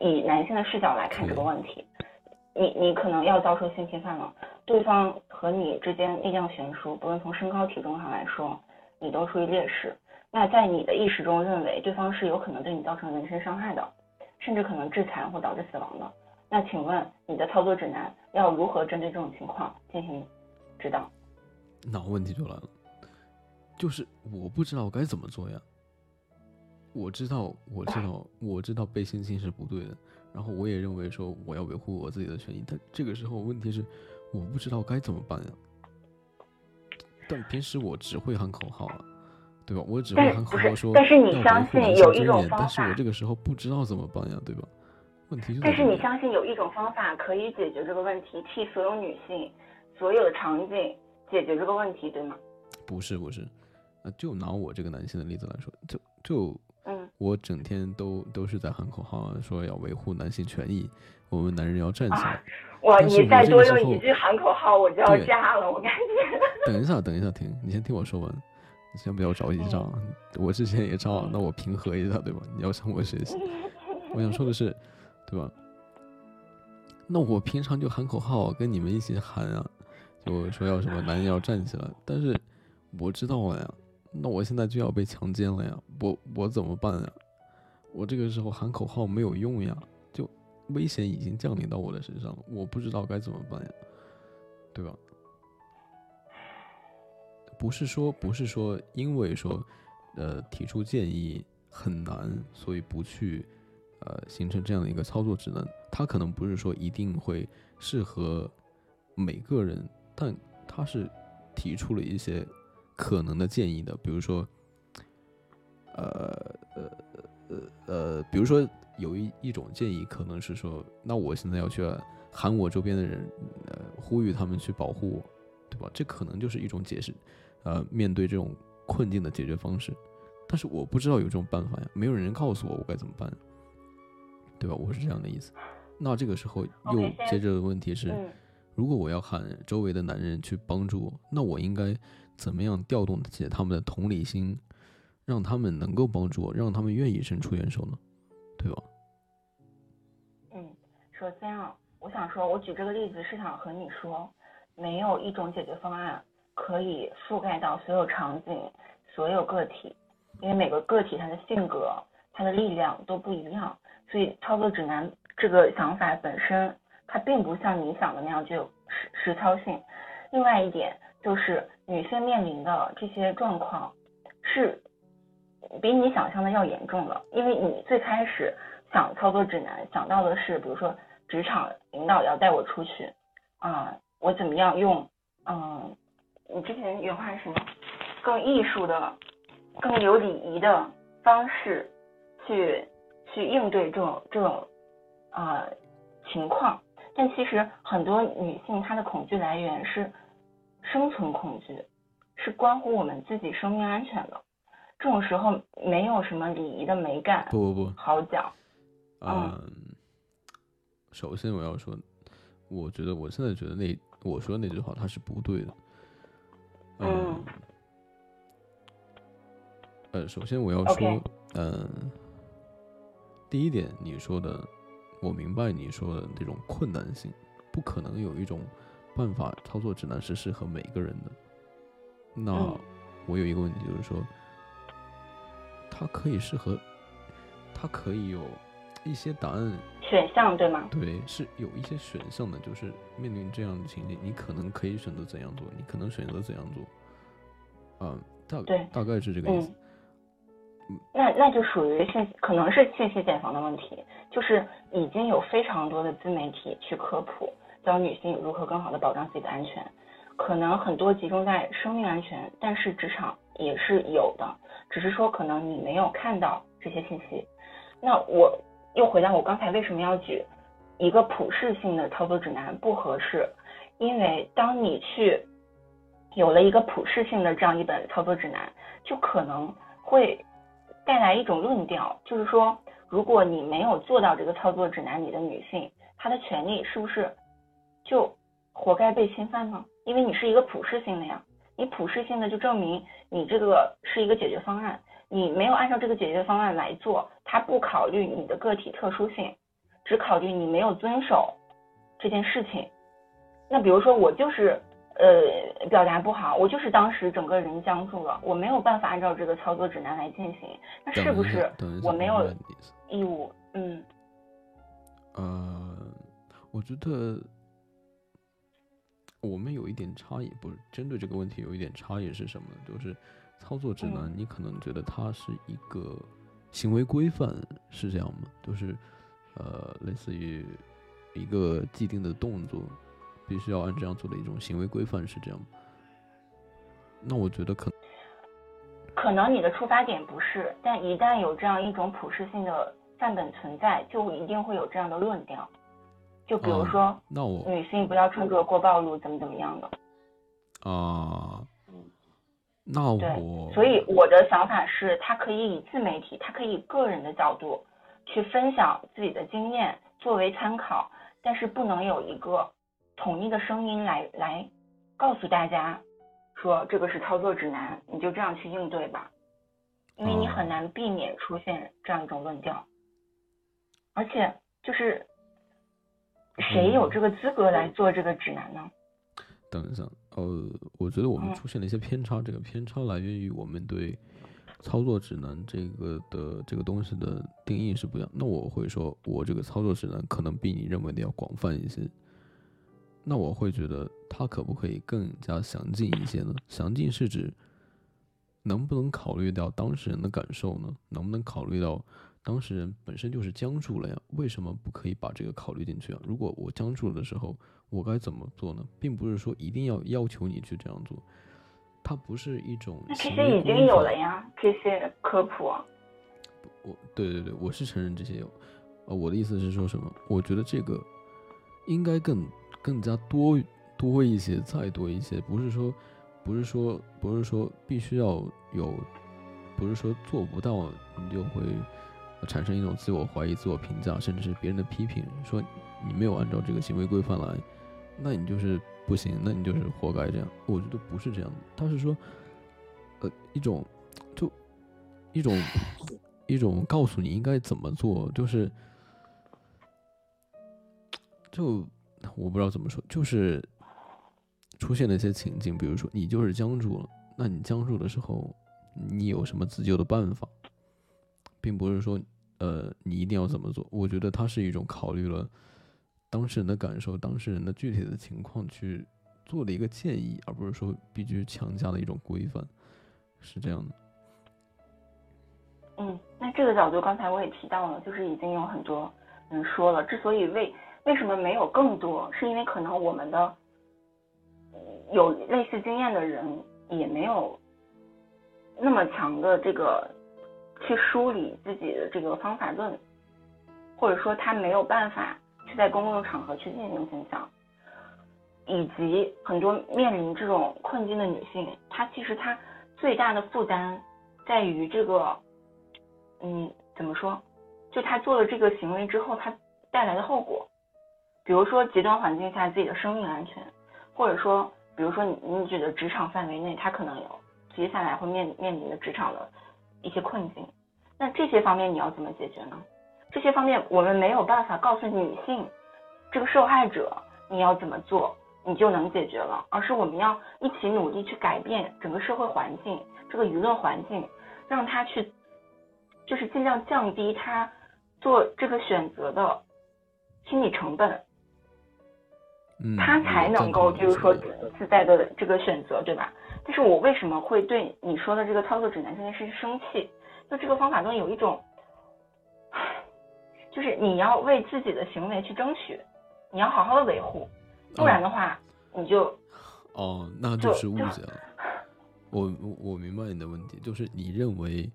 以男性的视角来看这个问题，你你可能要遭受性侵犯了，对方和你之间力量悬殊，不论从身高体重上来说，你都处于劣势。那在你的意识中认为对方是有可能对你造成人身伤害的，甚至可能致残或导致死亡的。那请问你的操作指南要如何针对这种情况进行指导？那问题就来了，就是我不知道该怎么做呀。我知道，我知道，我知道被性侵是不对的，然后我也认为说我要维护我自己的权益，但这个时候问题是我不知道该怎么办呀。但平时我只会喊口号啊，对吧？我只会但不是喊口号说但是你相信有一种方是我这个时候不知道怎么办呀，对吧？问题就是但是你相信有一种方法可以解决这个问题，替所有女性、所有的场景解决这个问题，对吗？不是不是，啊，就拿我这个男性的例子来说，就就嗯，我整天都都是在喊口号啊，说要维护男性权益，我们男人要站起来。哇，你再多用一句喊口号，我就要对炸了，我感觉。等一下，等一下，停，你先听我说完，你先不要着急炸，我之前也炸了，那我平和一下，对吧？你要向我学习。我想说的是，对吧？那我平常就喊口号，跟你们一起喊啊，就说要什么男人要站起来，但是我知道了呀，那我现在就要被强奸了呀，我我怎么办呀？我这个时候喊口号没有用呀，就危险已经降临到我的身上了，我不知道该怎么办呀，对吧？不是说不是说因为说，呃，提出建议很难，所以不去，呃，形成这样的一个操作指南。它可能不是说一定会适合每个人，但它是提出了一些可能的建议的，比如说，呃呃呃呃，比如说有一一种建议可能是说，那我现在要去喊我周边的人，呃，呼吁他们去保护我，对吧？这可能就是一种解释，呃，面对这种困境的解决方式。但是我不知道有这种办法呀，没有人告诉我我该怎么办，对吧？我是这样的意思。那这个时候又接着的问题是，嗯如果我要喊周围的男人去帮助我，那我应该怎么样调动起他们的同理心，让他们能够帮助我，让他们愿意伸出援手呢？对吧？嗯，首先啊，我想说，我举这个例子是想和你说，没有一种解决方案可以覆盖到所有场景、所有个体。因为每个个体他的性格、他的力量都不一样，所以操作指南这个想法本身，它并不像你想的那样具有实实操性。另外一点就是女性面临的这些状况是比你想象的要严重的，因为你最开始想操作指南想到的是，比如说职场领导要带我出去啊，我怎么样用嗯。你之前原话是什么？更艺术的、更有礼仪的方式去去应对这种这种啊情况。但其实很多女性她的恐惧来源是生存恐惧，是关乎我们自己生命安全的。这种时候没有什么礼仪的美感，不不不，好讲。嗯，首先我要说，我觉得我现在觉得那我说那句话它是不对的。嗯，呃，首先我要说，嗯，第一点，你说的，我明白你说的这种困难性，不可能有一种办法操作指南是适合每个人的。那我有一个问题，就是说，它可以适合，它可以有一些答案选项，对吗？对，是有一些选项的，就是面临这样的情景，你可能可以选择怎样做，你可能选择怎样做。嗯，大对，大概是这个意思。嗯，那那就属于信，可能是信息茧房的问题，就是已经有非常多的自媒体去科普，教女性如何更好的保障自己的安全，可能很多集中在生命安全，但是职场也是有的，只是说可能你没有看到这些信息。那我又回到我刚才为什么要举一个普适性的操作指南不合适，因为当你去。有了一个普适性的这样一本操作指南，就可能会带来一种论调，就是说，如果你没有做到这个操作指南里的女性，她的权利是不是就活该被侵犯呢？因为你是一个普适性的呀，你普适性的就证明你这个是一个解决方案，你没有按照这个解决方案来做，他不考虑你的个体特殊性，只考虑你没有遵守这件事情。那比如说我就是。呃，表达不好，我就是当时整个人僵住了，我没有办法按照这个操作指南来进行，那是不是我没有义务？嗯，呃，我觉得我们有一点差异，不是针对这个问题有一点差异是什么呢？就是操作指南，你可能觉得它是一个行为规范，是这样吗？就是呃，类似于一个既定的动作。必须要按这样做的一种行为规范是这样吗？那我觉得可可能你的出发点不是，但一旦有这样一种普适性的范本存在，就一定会有这样的论调。就比如说，那我女性不要穿着过暴露，怎么怎么样的啊？那我所以我的想法是，他可以以自媒体，他可以以个人的角度去分享自己的经验作为参考，但是不能有一个。统一的声音来来告诉大家，说这个是操作指南，你就这样去应对吧，因为你很难避免出现这样一种论调，而且就是谁有这个资格来做这个指南呢？等一下，呃，我觉得我们出现了一些偏差，这个偏差来源于我们对操作指南这个的这个东西的定义是不一样。那我会说，我这个操作指南可能比你认为的要广泛一些。那我会觉得它可不可以更加详尽一些呢？详尽是指能不能考虑到当事人的感受呢？能不能考虑到当事人本身就是僵住了呀？为什么不可以把这个考虑进去啊？如果我僵住了的时候，我该怎么做呢？并不是说一定要要求你去这样做，它不是一种。那其实已经有了呀，这些科普。我对对对，我是承认这些有。呃，我的意思是说什么？我觉得这个应该更。更加多多一些，再多一些，不是说，不是说，不是说必须要有，不是说做不到你就会产生一种自我怀疑、自我评价，甚至是别人的批评，说你没有按照这个行为规范来，那你就是不行，那你就是活该这样。我觉得不是这样的，他是说，呃，一种就一种一种告诉你应该怎么做，就是就。我不知道怎么说，就是出现了一些情境，比如说你就是僵住了，那你僵住的时候，你有什么自救的办法，并不是说呃你一定要怎么做。我觉得它是一种考虑了当事人的感受、当事人的具体的情况去做的一个建议，而不是说必须强加的一种规范，是这样的。嗯，那这个角度刚才我也提到了，就是已经有很多人说了，之所以为为什么没有更多，是因为可能我们的有类似经验的人也没有那么强的这个去梳理自己的这个方法论，或者说他没有办法去在公共场合去进行分享，以及很多面临这种困境的女性，她其实她最大的负担在于这个。嗯，怎么说？就他做了这个行为之后，他带来的后果，比如说极端环境下自己的生命安全，或者说，比如说你你觉得职场范围内他可能有接下来会面面临的职场的一些困境，那这些方面你要怎么解决呢？这些方面我们没有办法告诉女性这个受害者你要怎么做，你就能解决了，而是我们要一起努力去改变整个社会环境，这个舆论环境，让他去。就是尽量降低他做这个选择的心理成本，嗯，他才能够就是说自在的这个选择，对吧？但是我为什么会对你说的这个操作指南这件事生气？就这个方法中有一种，就是你要为自己的行为去争取，你要好好的维护，不然的话你就哦，那就是误解了。我我我明白你的问题，就是你认为。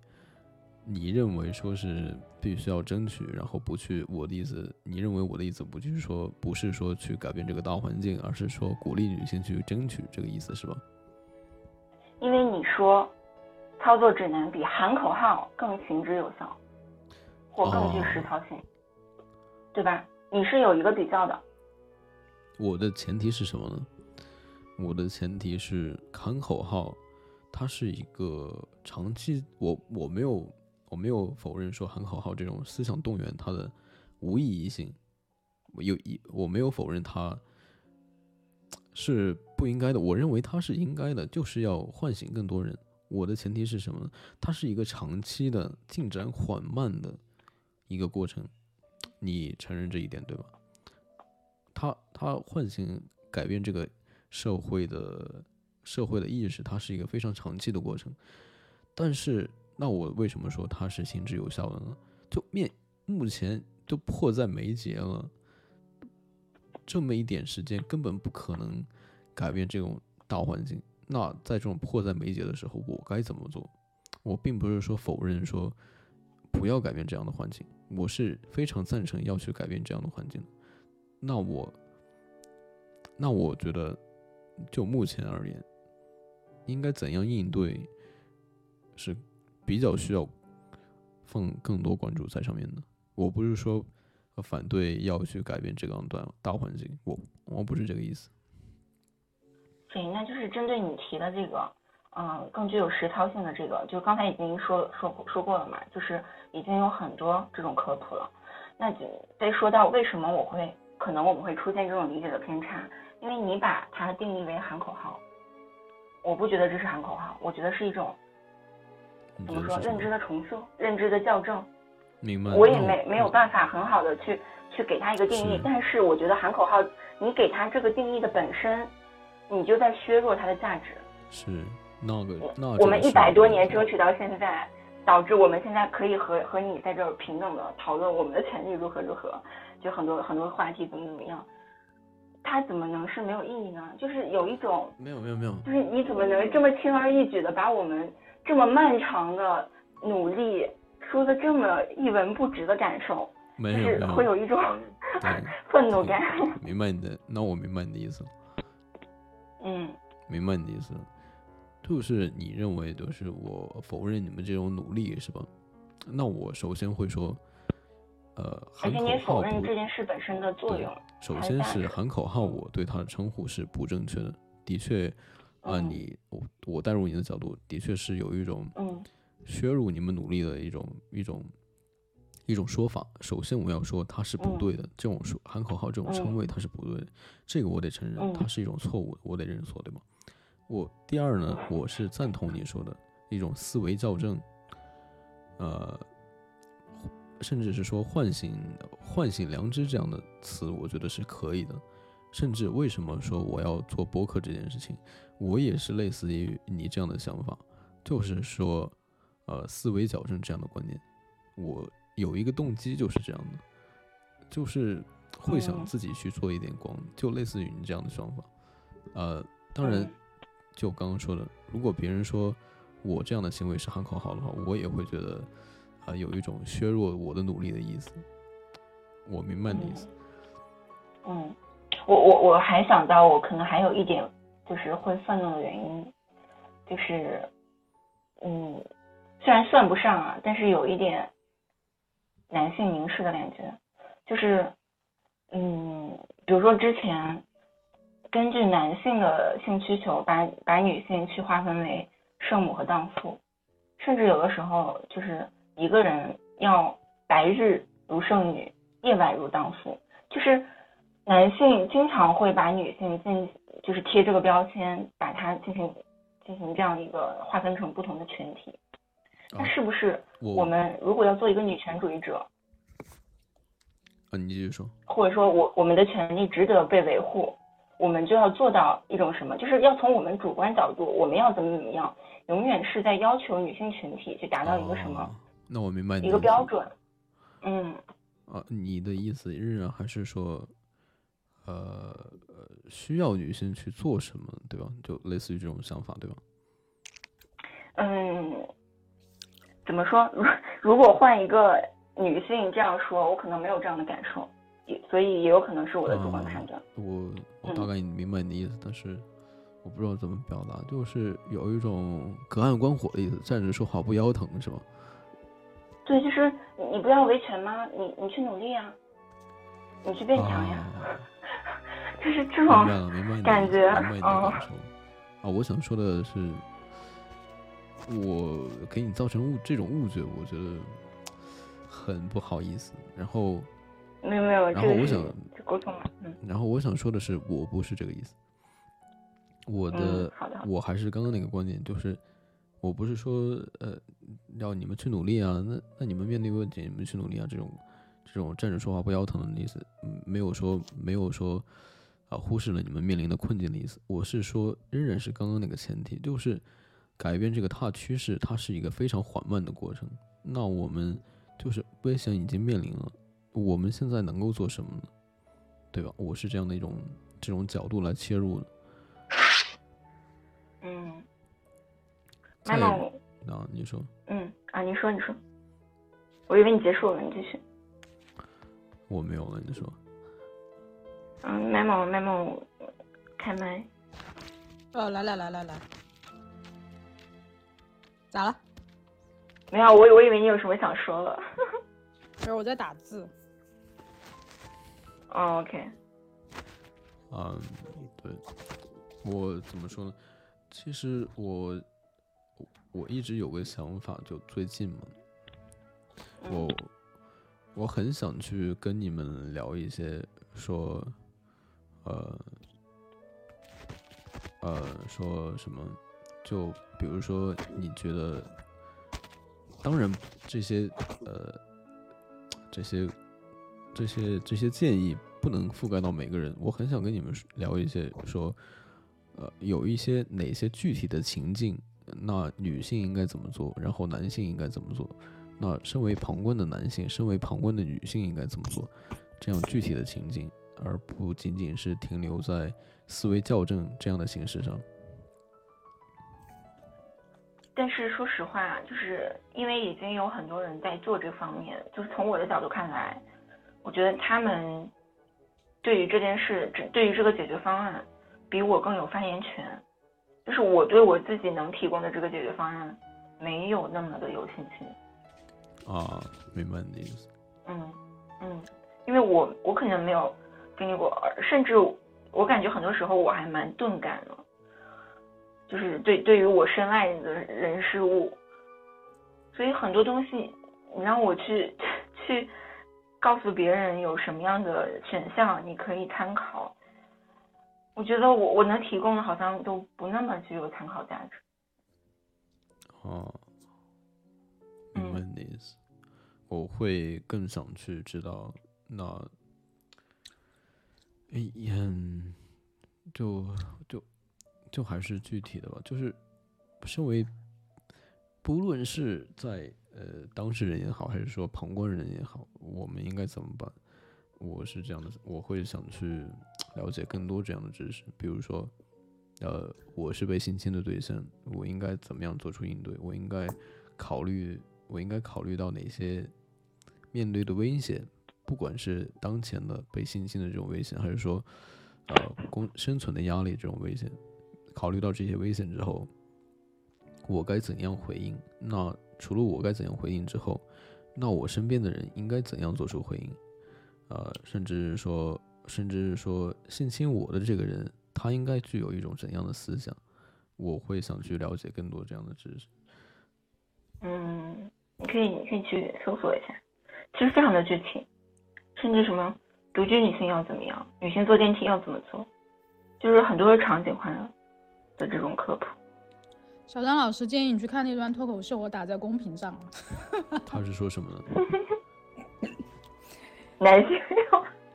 你认为说是必须要争取，然后不去我的意思，你认为我的意思不就是说不是说去改变这个大环境，而是说鼓励女性去争取这个意思是吧？因为你说操作指南比喊口号更行之有效，或更具实操性，对吧？你是有一个比较的。我的前提是什么呢？我的前提是喊口号，它是一个长期，我我没有。我没有否认说喊口号这种思想动员它的无意义性，有一我没有否认它是不应该的，我认为它是应该的，就是要唤醒更多人。我的前提是什么呢？它是一个长期的进展缓慢的一个过程，你承认这一点对吧？它它唤醒改变这个社会的社会的意识，它是一个非常长期的过程，但是。那我为什么说它是行之有效的呢？就面目前就迫在眉睫了，这么一点时间根本不可能改变这种大环境。那在这种迫在眉睫的时候，我该怎么做？我并不是说否认说不要改变这样的环境，我是非常赞成要去改变这样的环境。那我，那我觉得就目前而言，应该怎样应对是？比较需要放更多关注在上面的。我不是说反对要去改变这个大大环境，我我不是这个意思。对，那就是针对你提的这个，嗯，更具有实操性的这个，就刚才已经说说说过了嘛，就是已经有很多这种科普了。那就再说到为什么我会可能我们会出现这种理解的偏差，因为你把它定义为喊口号，我不觉得这是喊口号，我觉得是一种。怎么说？认知的重塑，认知的校正。明白。我也没没有办法很好的去去给他一个定义，但是我觉得喊口号，你给他这个定义的本身，你就在削弱它的价值。是那个那我们一百多年争取到现在，导致我们现在可以和和你在这儿平等的讨论我们的权利如何如何，就很多很多话题怎么怎么样，它怎么能是没有意义呢？就是有一种没有没有没有，就是你怎么能这么轻而易举的把我们。这么漫长的努力，说的这么一文不值的感受，就是会有一种 愤怒感。明白你的，那我明白你的意思。嗯，明白你的意思，就是你认为就是我否认你们这种努力是吧？那我首先会说，呃，而且你否认这件事本身的作用。首先是喊口号，我对他的称呼是不正确的，的确。啊，你我我带入你的角度，的确是有一种削弱你们努力的一种一种一种说法。首先，我要说它是不对的，这种说喊口号这种称谓它是不对的，这个我得承认，它是一种错误，我得认错，对吗？我第二呢，我是赞同你说的，一种思维校正，呃，甚至是说唤醒唤醒良知这样的词，我觉得是可以的。甚至为什么说我要做播客这件事情，我也是类似于你这样的想法，就是说，呃，思维矫正这样的观念，我有一个动机就是这样的，就是会想嗯自己去做一点光，就类似于你这样的想法。呃，当然嗯，就刚刚说的，如果别人说我这样的行为是喊口号的话，我也会觉得啊、有一种削弱我的努力的意思。我明白你的意思。嗯，我我我还想到，我可能还有一点就是会愤怒的原因，就是，嗯，虽然算不上啊，但是有一点男性凝视的感觉，就是，嗯，比如说之前根据男性的性需求把把女性去划分为圣母和荡妇，甚至有的时候就是一个人要白日如圣女，夜晚如荡妇，就是男性经常会把女性进就是贴这个标签，把它进行进行这样一个划分成不同的群体。那啊是不是我我们如果要做一个女权主义者，啊，你继续说。或者说我我们的权利值得被维护，我们就要做到一种什么，就是要从我们主观角度，我们要怎么怎么样，永远是在要求女性群体去达到一个什么、哦那我明白你一个标准。嗯，啊，你的意思仍然还是说，呃，呃需要女性去做什么，对吧？就类似于这种想法，对吧？嗯，怎么说？如如果换一个女性这样说，我可能没有这样的感受，也所以也有可能是我的主观判断。我我嗯大概明白你的意思，但是我不知道怎么表达，就是有一种隔岸观火的意思，站着说话不腰疼，是吗？对，就是你你不要维权吗？你你去努力呀，你去变强呀，啊就是这明种白了，明白你的 感觉明白你的嗯感受。啊，我想说的是，我给你造成误这种误解，我觉得很不好意思。然后，没有没有，然后我想就沟通嘛，嗯然后我想说的是，我不是这个意思。我的、嗯，好的，我还是刚刚那个观点，就是我不是说呃要你们去努力啊，那那你们面对问题你们去努力啊，这种这种站着说话不腰疼的意思，嗯，没有说没有说啊忽视了你们面临的困境的意思，我是说仍然是刚刚那个前提，就是改变这个大趋势，它是一个非常缓慢的过程。那我们就是危险已经面临了，我们现在能够做什么呢？对吧？我是这样的一种这种角度来切入的。嗯，再那你说。嗯啊，你说你说，我以为你结束了，你继续。我没有了，你说。嗯，memo memo，开麦。哦，来来来来来，咋了？没有，我我以为你有什么想说的。不是，我在打字。哦，OK，嗯，对，我怎么说呢？其实我我我一直有个想法，就最近嘛，我我很想去跟你们聊一些说，呃呃，说什么？就比如说，你觉得，当然这些呃这些这些这些建议不能覆盖到每个人。我很想跟你们聊一些说，呃，有一些哪些具体的情境，那女性应该怎么做，然后男性应该怎么做？那身为旁观的男性，身为旁观的女性应该怎么做？这样具体的情境，而不仅仅是停留在思维校正这样的形式上。但是说实话，就是因为已经有很多人在做这方面，就是从我的角度看来，我觉得他们对于这件事，只对于这个解决方案，比我更有发言权。就是我对我自己能提供的这个解决方案，没有那么的有信心。啊，明白你的意思。嗯嗯，因为我我可能没有经历过，甚至我感觉很多时候我还蛮钝感的，就是对对于我深爱的人事物，所以很多东西你让我去去告诉别人有什么样的选项你可以参考，我觉得我我能提供的好像都不那么具有参考价值。哦，明白你的意思。我会更想去知道那，哎，嗯，就就就还是具体的吧。就是身为不论是在呃当事人也好，还是说旁观人也好，我们应该怎么办？我是这样的，我会想去了解更多这样的知识，比如说。呃，我是被性侵的对象，我应该怎么样做出应对？我应该考虑，我应该考虑到哪些面对的危险？不管是当前的被性侵的这种危险，还是说，呃，公生存的压力这种危险，考虑到这些危险之后，我该怎样回应？那除了我该怎样回应之后，那我身边的人应该怎样做出回应？呃，甚至说，甚至说，性侵我的这个人。他应该具有一种怎样的思想？我会想去了解更多这样的知识。嗯，你可以，你可以去搜索一下，其实非常的具体，甚至什么独居女性要怎么样，女性坐电梯要怎么做，就是很多的场景化的这种科普。小张老师建议你去看那段脱口秀，我打在公屏上了。他是说什么呢？男性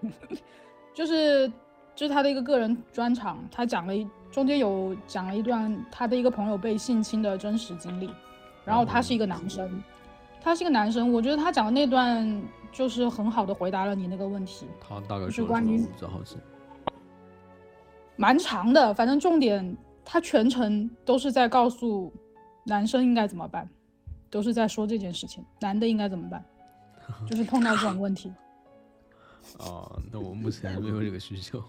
就是。就是他的一个个人专场，他讲了一中间有讲了一段他的一个朋友被性侵的真实经历，然后他是一个男生，他是一个男生，我觉得他讲的那段就是很好的回答了你那个问题。他大概是关于这好奇，蛮长的，反正重点他全程都是在告诉男生应该怎么办，都是在说这件事情，男的应该怎么办，就是碰到这种问题。啊，那我目前没有这个需求。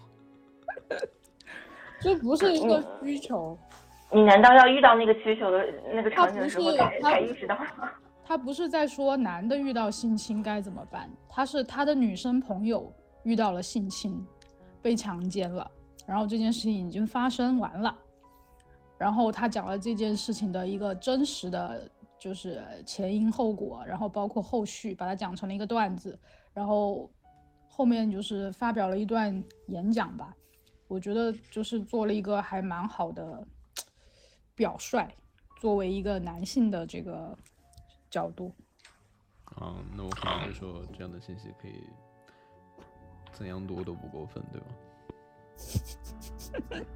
这不是一个需求，你难道要遇到那个需求的那个场景的时候才才意识到吗？他不是在说男的遇到性侵该怎么办，他是他的女生朋友遇到了性侵，被强奸了，然后这件事情已经发生完了，然后他讲了这件事情的一个真实的就是前因后果，然后包括后续把它讲成了一个段子，然后后面就是发表了一段演讲吧。我觉得就是做了一个还蛮好的表率，作为一个男性的这个角度。啊，那我可能会说这样的信息可以怎样多都不过分，对吧？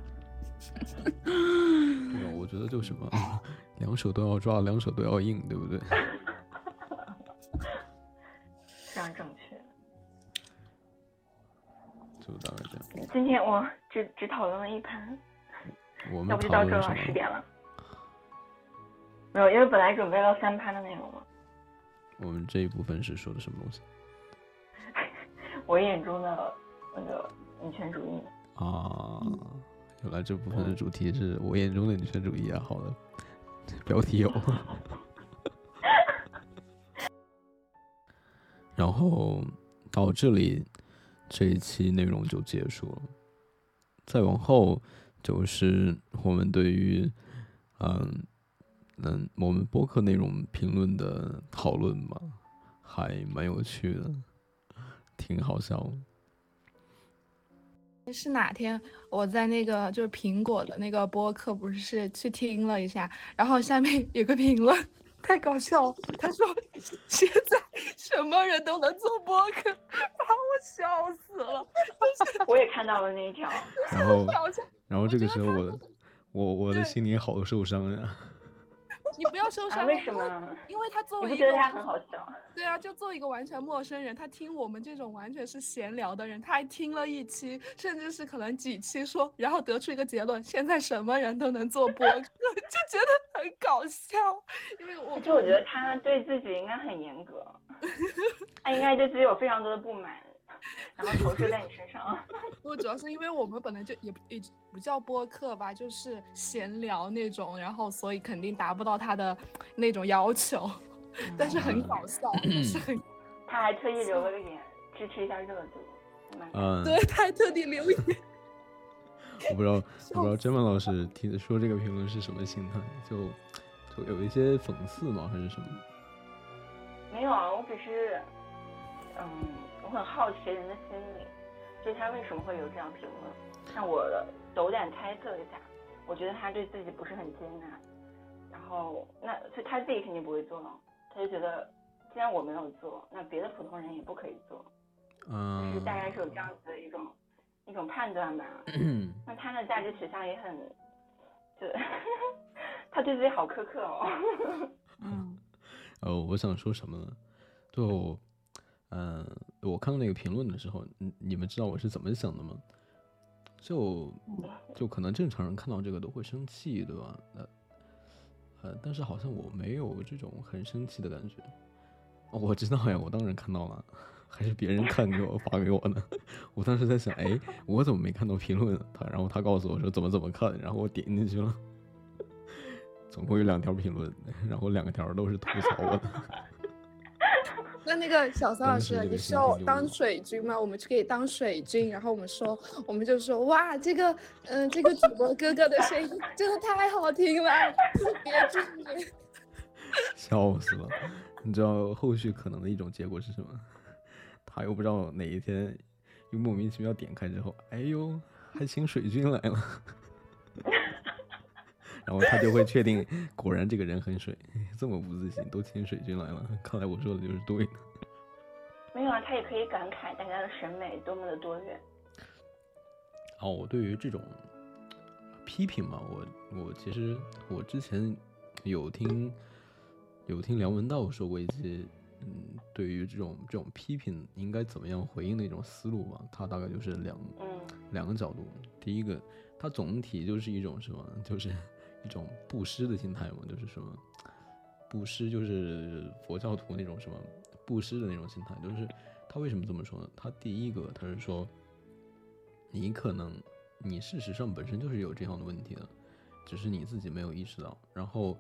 对吧？我觉得就什么，两手都要抓，两手都要硬，对不对？非常正确。就大概这样。今天我。只只讨论了一盘，要不就到这了，十点了。没有，因为本来准备了三趴的内容嘛。我们这一部分是说的什么东西？我眼中的那个女权主义。啊，原来这部分的主题是我眼中的女权主义啊！好的，标题有。然后到这里，这一期内容就结束了。再往后就是我们对于，嗯，嗯，我们播客内容评论的讨论嘛，还蛮有趣的，挺好笑。是哪天我在那个就是苹果的那个播客，不是去听了一下，然后下面 有个评论。太搞笑了！他说现在什么人都能做播客，把我笑死了。我也看到了那一条，然后然后这个时候我我我的心里好受伤呀。你不要受伤，为什么？因为他作为一个觉得他很好笑？对啊，就做一个完全陌生人，他听我们这种完全是闲聊的人，他还听了一期，甚至是可能几期说，然后得出一个结论：现在什么人都能做播客，就觉得很搞笑。因为我就我觉得他对自己应该很严格，他应该对自己有非常多的不满。然后投射在你身上。不，主要是因为我们本来就也也不叫播客吧，就是闲聊那种，然后所以肯定达不到他的那种要求。但是很搞笑，是很。他还特意留了个言，支持一下热度。嗯。对，他还特地留言。我不知道，我不知道甄文老师听说这个评论是什么心态，就就有一些讽刺吗，还是什么？没有啊，我只是，嗯。我很好奇人的心理，就是他为什么会有这样评论。像我斗胆猜测一下，我觉得他对自己不是很接纳，然后那所以他自己肯定不会做，他就觉得既然我没有做，那别的普通人也不可以做，嗯，是大概是有这样子的一种一种判断吧。那他的价值取向也很，就 他对自己好苛刻哦。嗯，呃，我想说什么呢？就，嗯、我看到那个评论的时候，你你们知道我是怎么想的吗？就就可能正常人看到这个都会生气，对吧？呃呃，但是好像我没有这种很生气的感觉。哦我知道呀，我当然看到了，还是别人看给我发给我的。我当时在想，哎，我怎么没看到评论？他然后他告诉我说怎么怎么看，然后我点进去了，总共有两条评论，然后两个条都是吐槽我的。那那个小骚老师，你是要当水军吗？我们就可以当水军，然后我们说，我们就说，哇，这个，嗯、这个主播哥哥的声音真的太好听了，特别助眠。笑死了！你知道后续可能的一种结果是什么？他又不知道哪一天又莫名其妙点开之后，哎呦，还请水军来了，然后他就会确定，果然这个人很水，这么不自信，都请水军来了，看来我说的就是对的。没有啊，他也可以感慨大家的审美多么的多元。哦，我对于这种批评嘛，我我其实我之前有听有听梁文道说过一些，嗯，对于这种这种批评应该怎么样回应的一种思路吧。他大概就是两嗯两个角度，第一个，他总体就是一种什么，就是一种布施的心态嘛，就是什么布施，就是佛教徒那种什么布施的那种心态。就是他为什么这么说呢？他第一个，他是说，你可能你事实上本身就是有这样的问题的，只是你自己没有意识到。然后，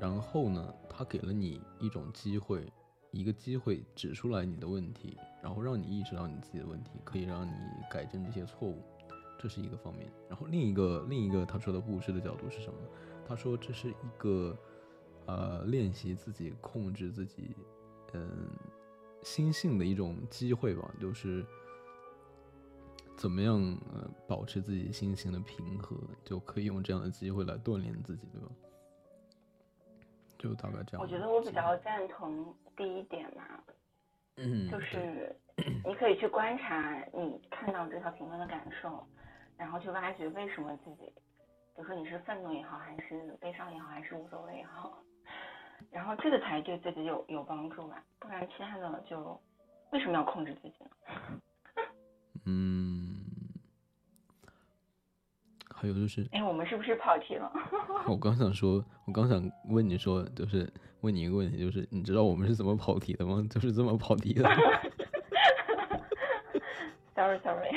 然后呢，他给了你一种机会，一个机会指出来你的问题，然后让你意识到你自己的问题，可以让你改正这些错误，这是一个方面。然后另一个另一个他说的布施的角度是什么呢？他说这是一个呃练习自己控制自己嗯心性的一种机会吧，就是怎么样呃保持自己心情的平和，就可以用这样的机会来锻炼自己，对吧？就大概这样。我觉得我比较赞同第一点嘛，嗯，就是你可以去观察你看到这条评论的感受，然后去挖掘为什么自己，比如说你是愤怒也好，还是悲伤也好，还是无所谓也好，然后这个才对自己有有帮助吧，不然其他的就为什么要控制自己呢？嗯，还有就是，哎，我们是不是跑题了？我刚想说，我刚想问你说，就是问你一个问题，就是你知道我们是怎么跑题的吗？就是这么跑题的。sorry sorry，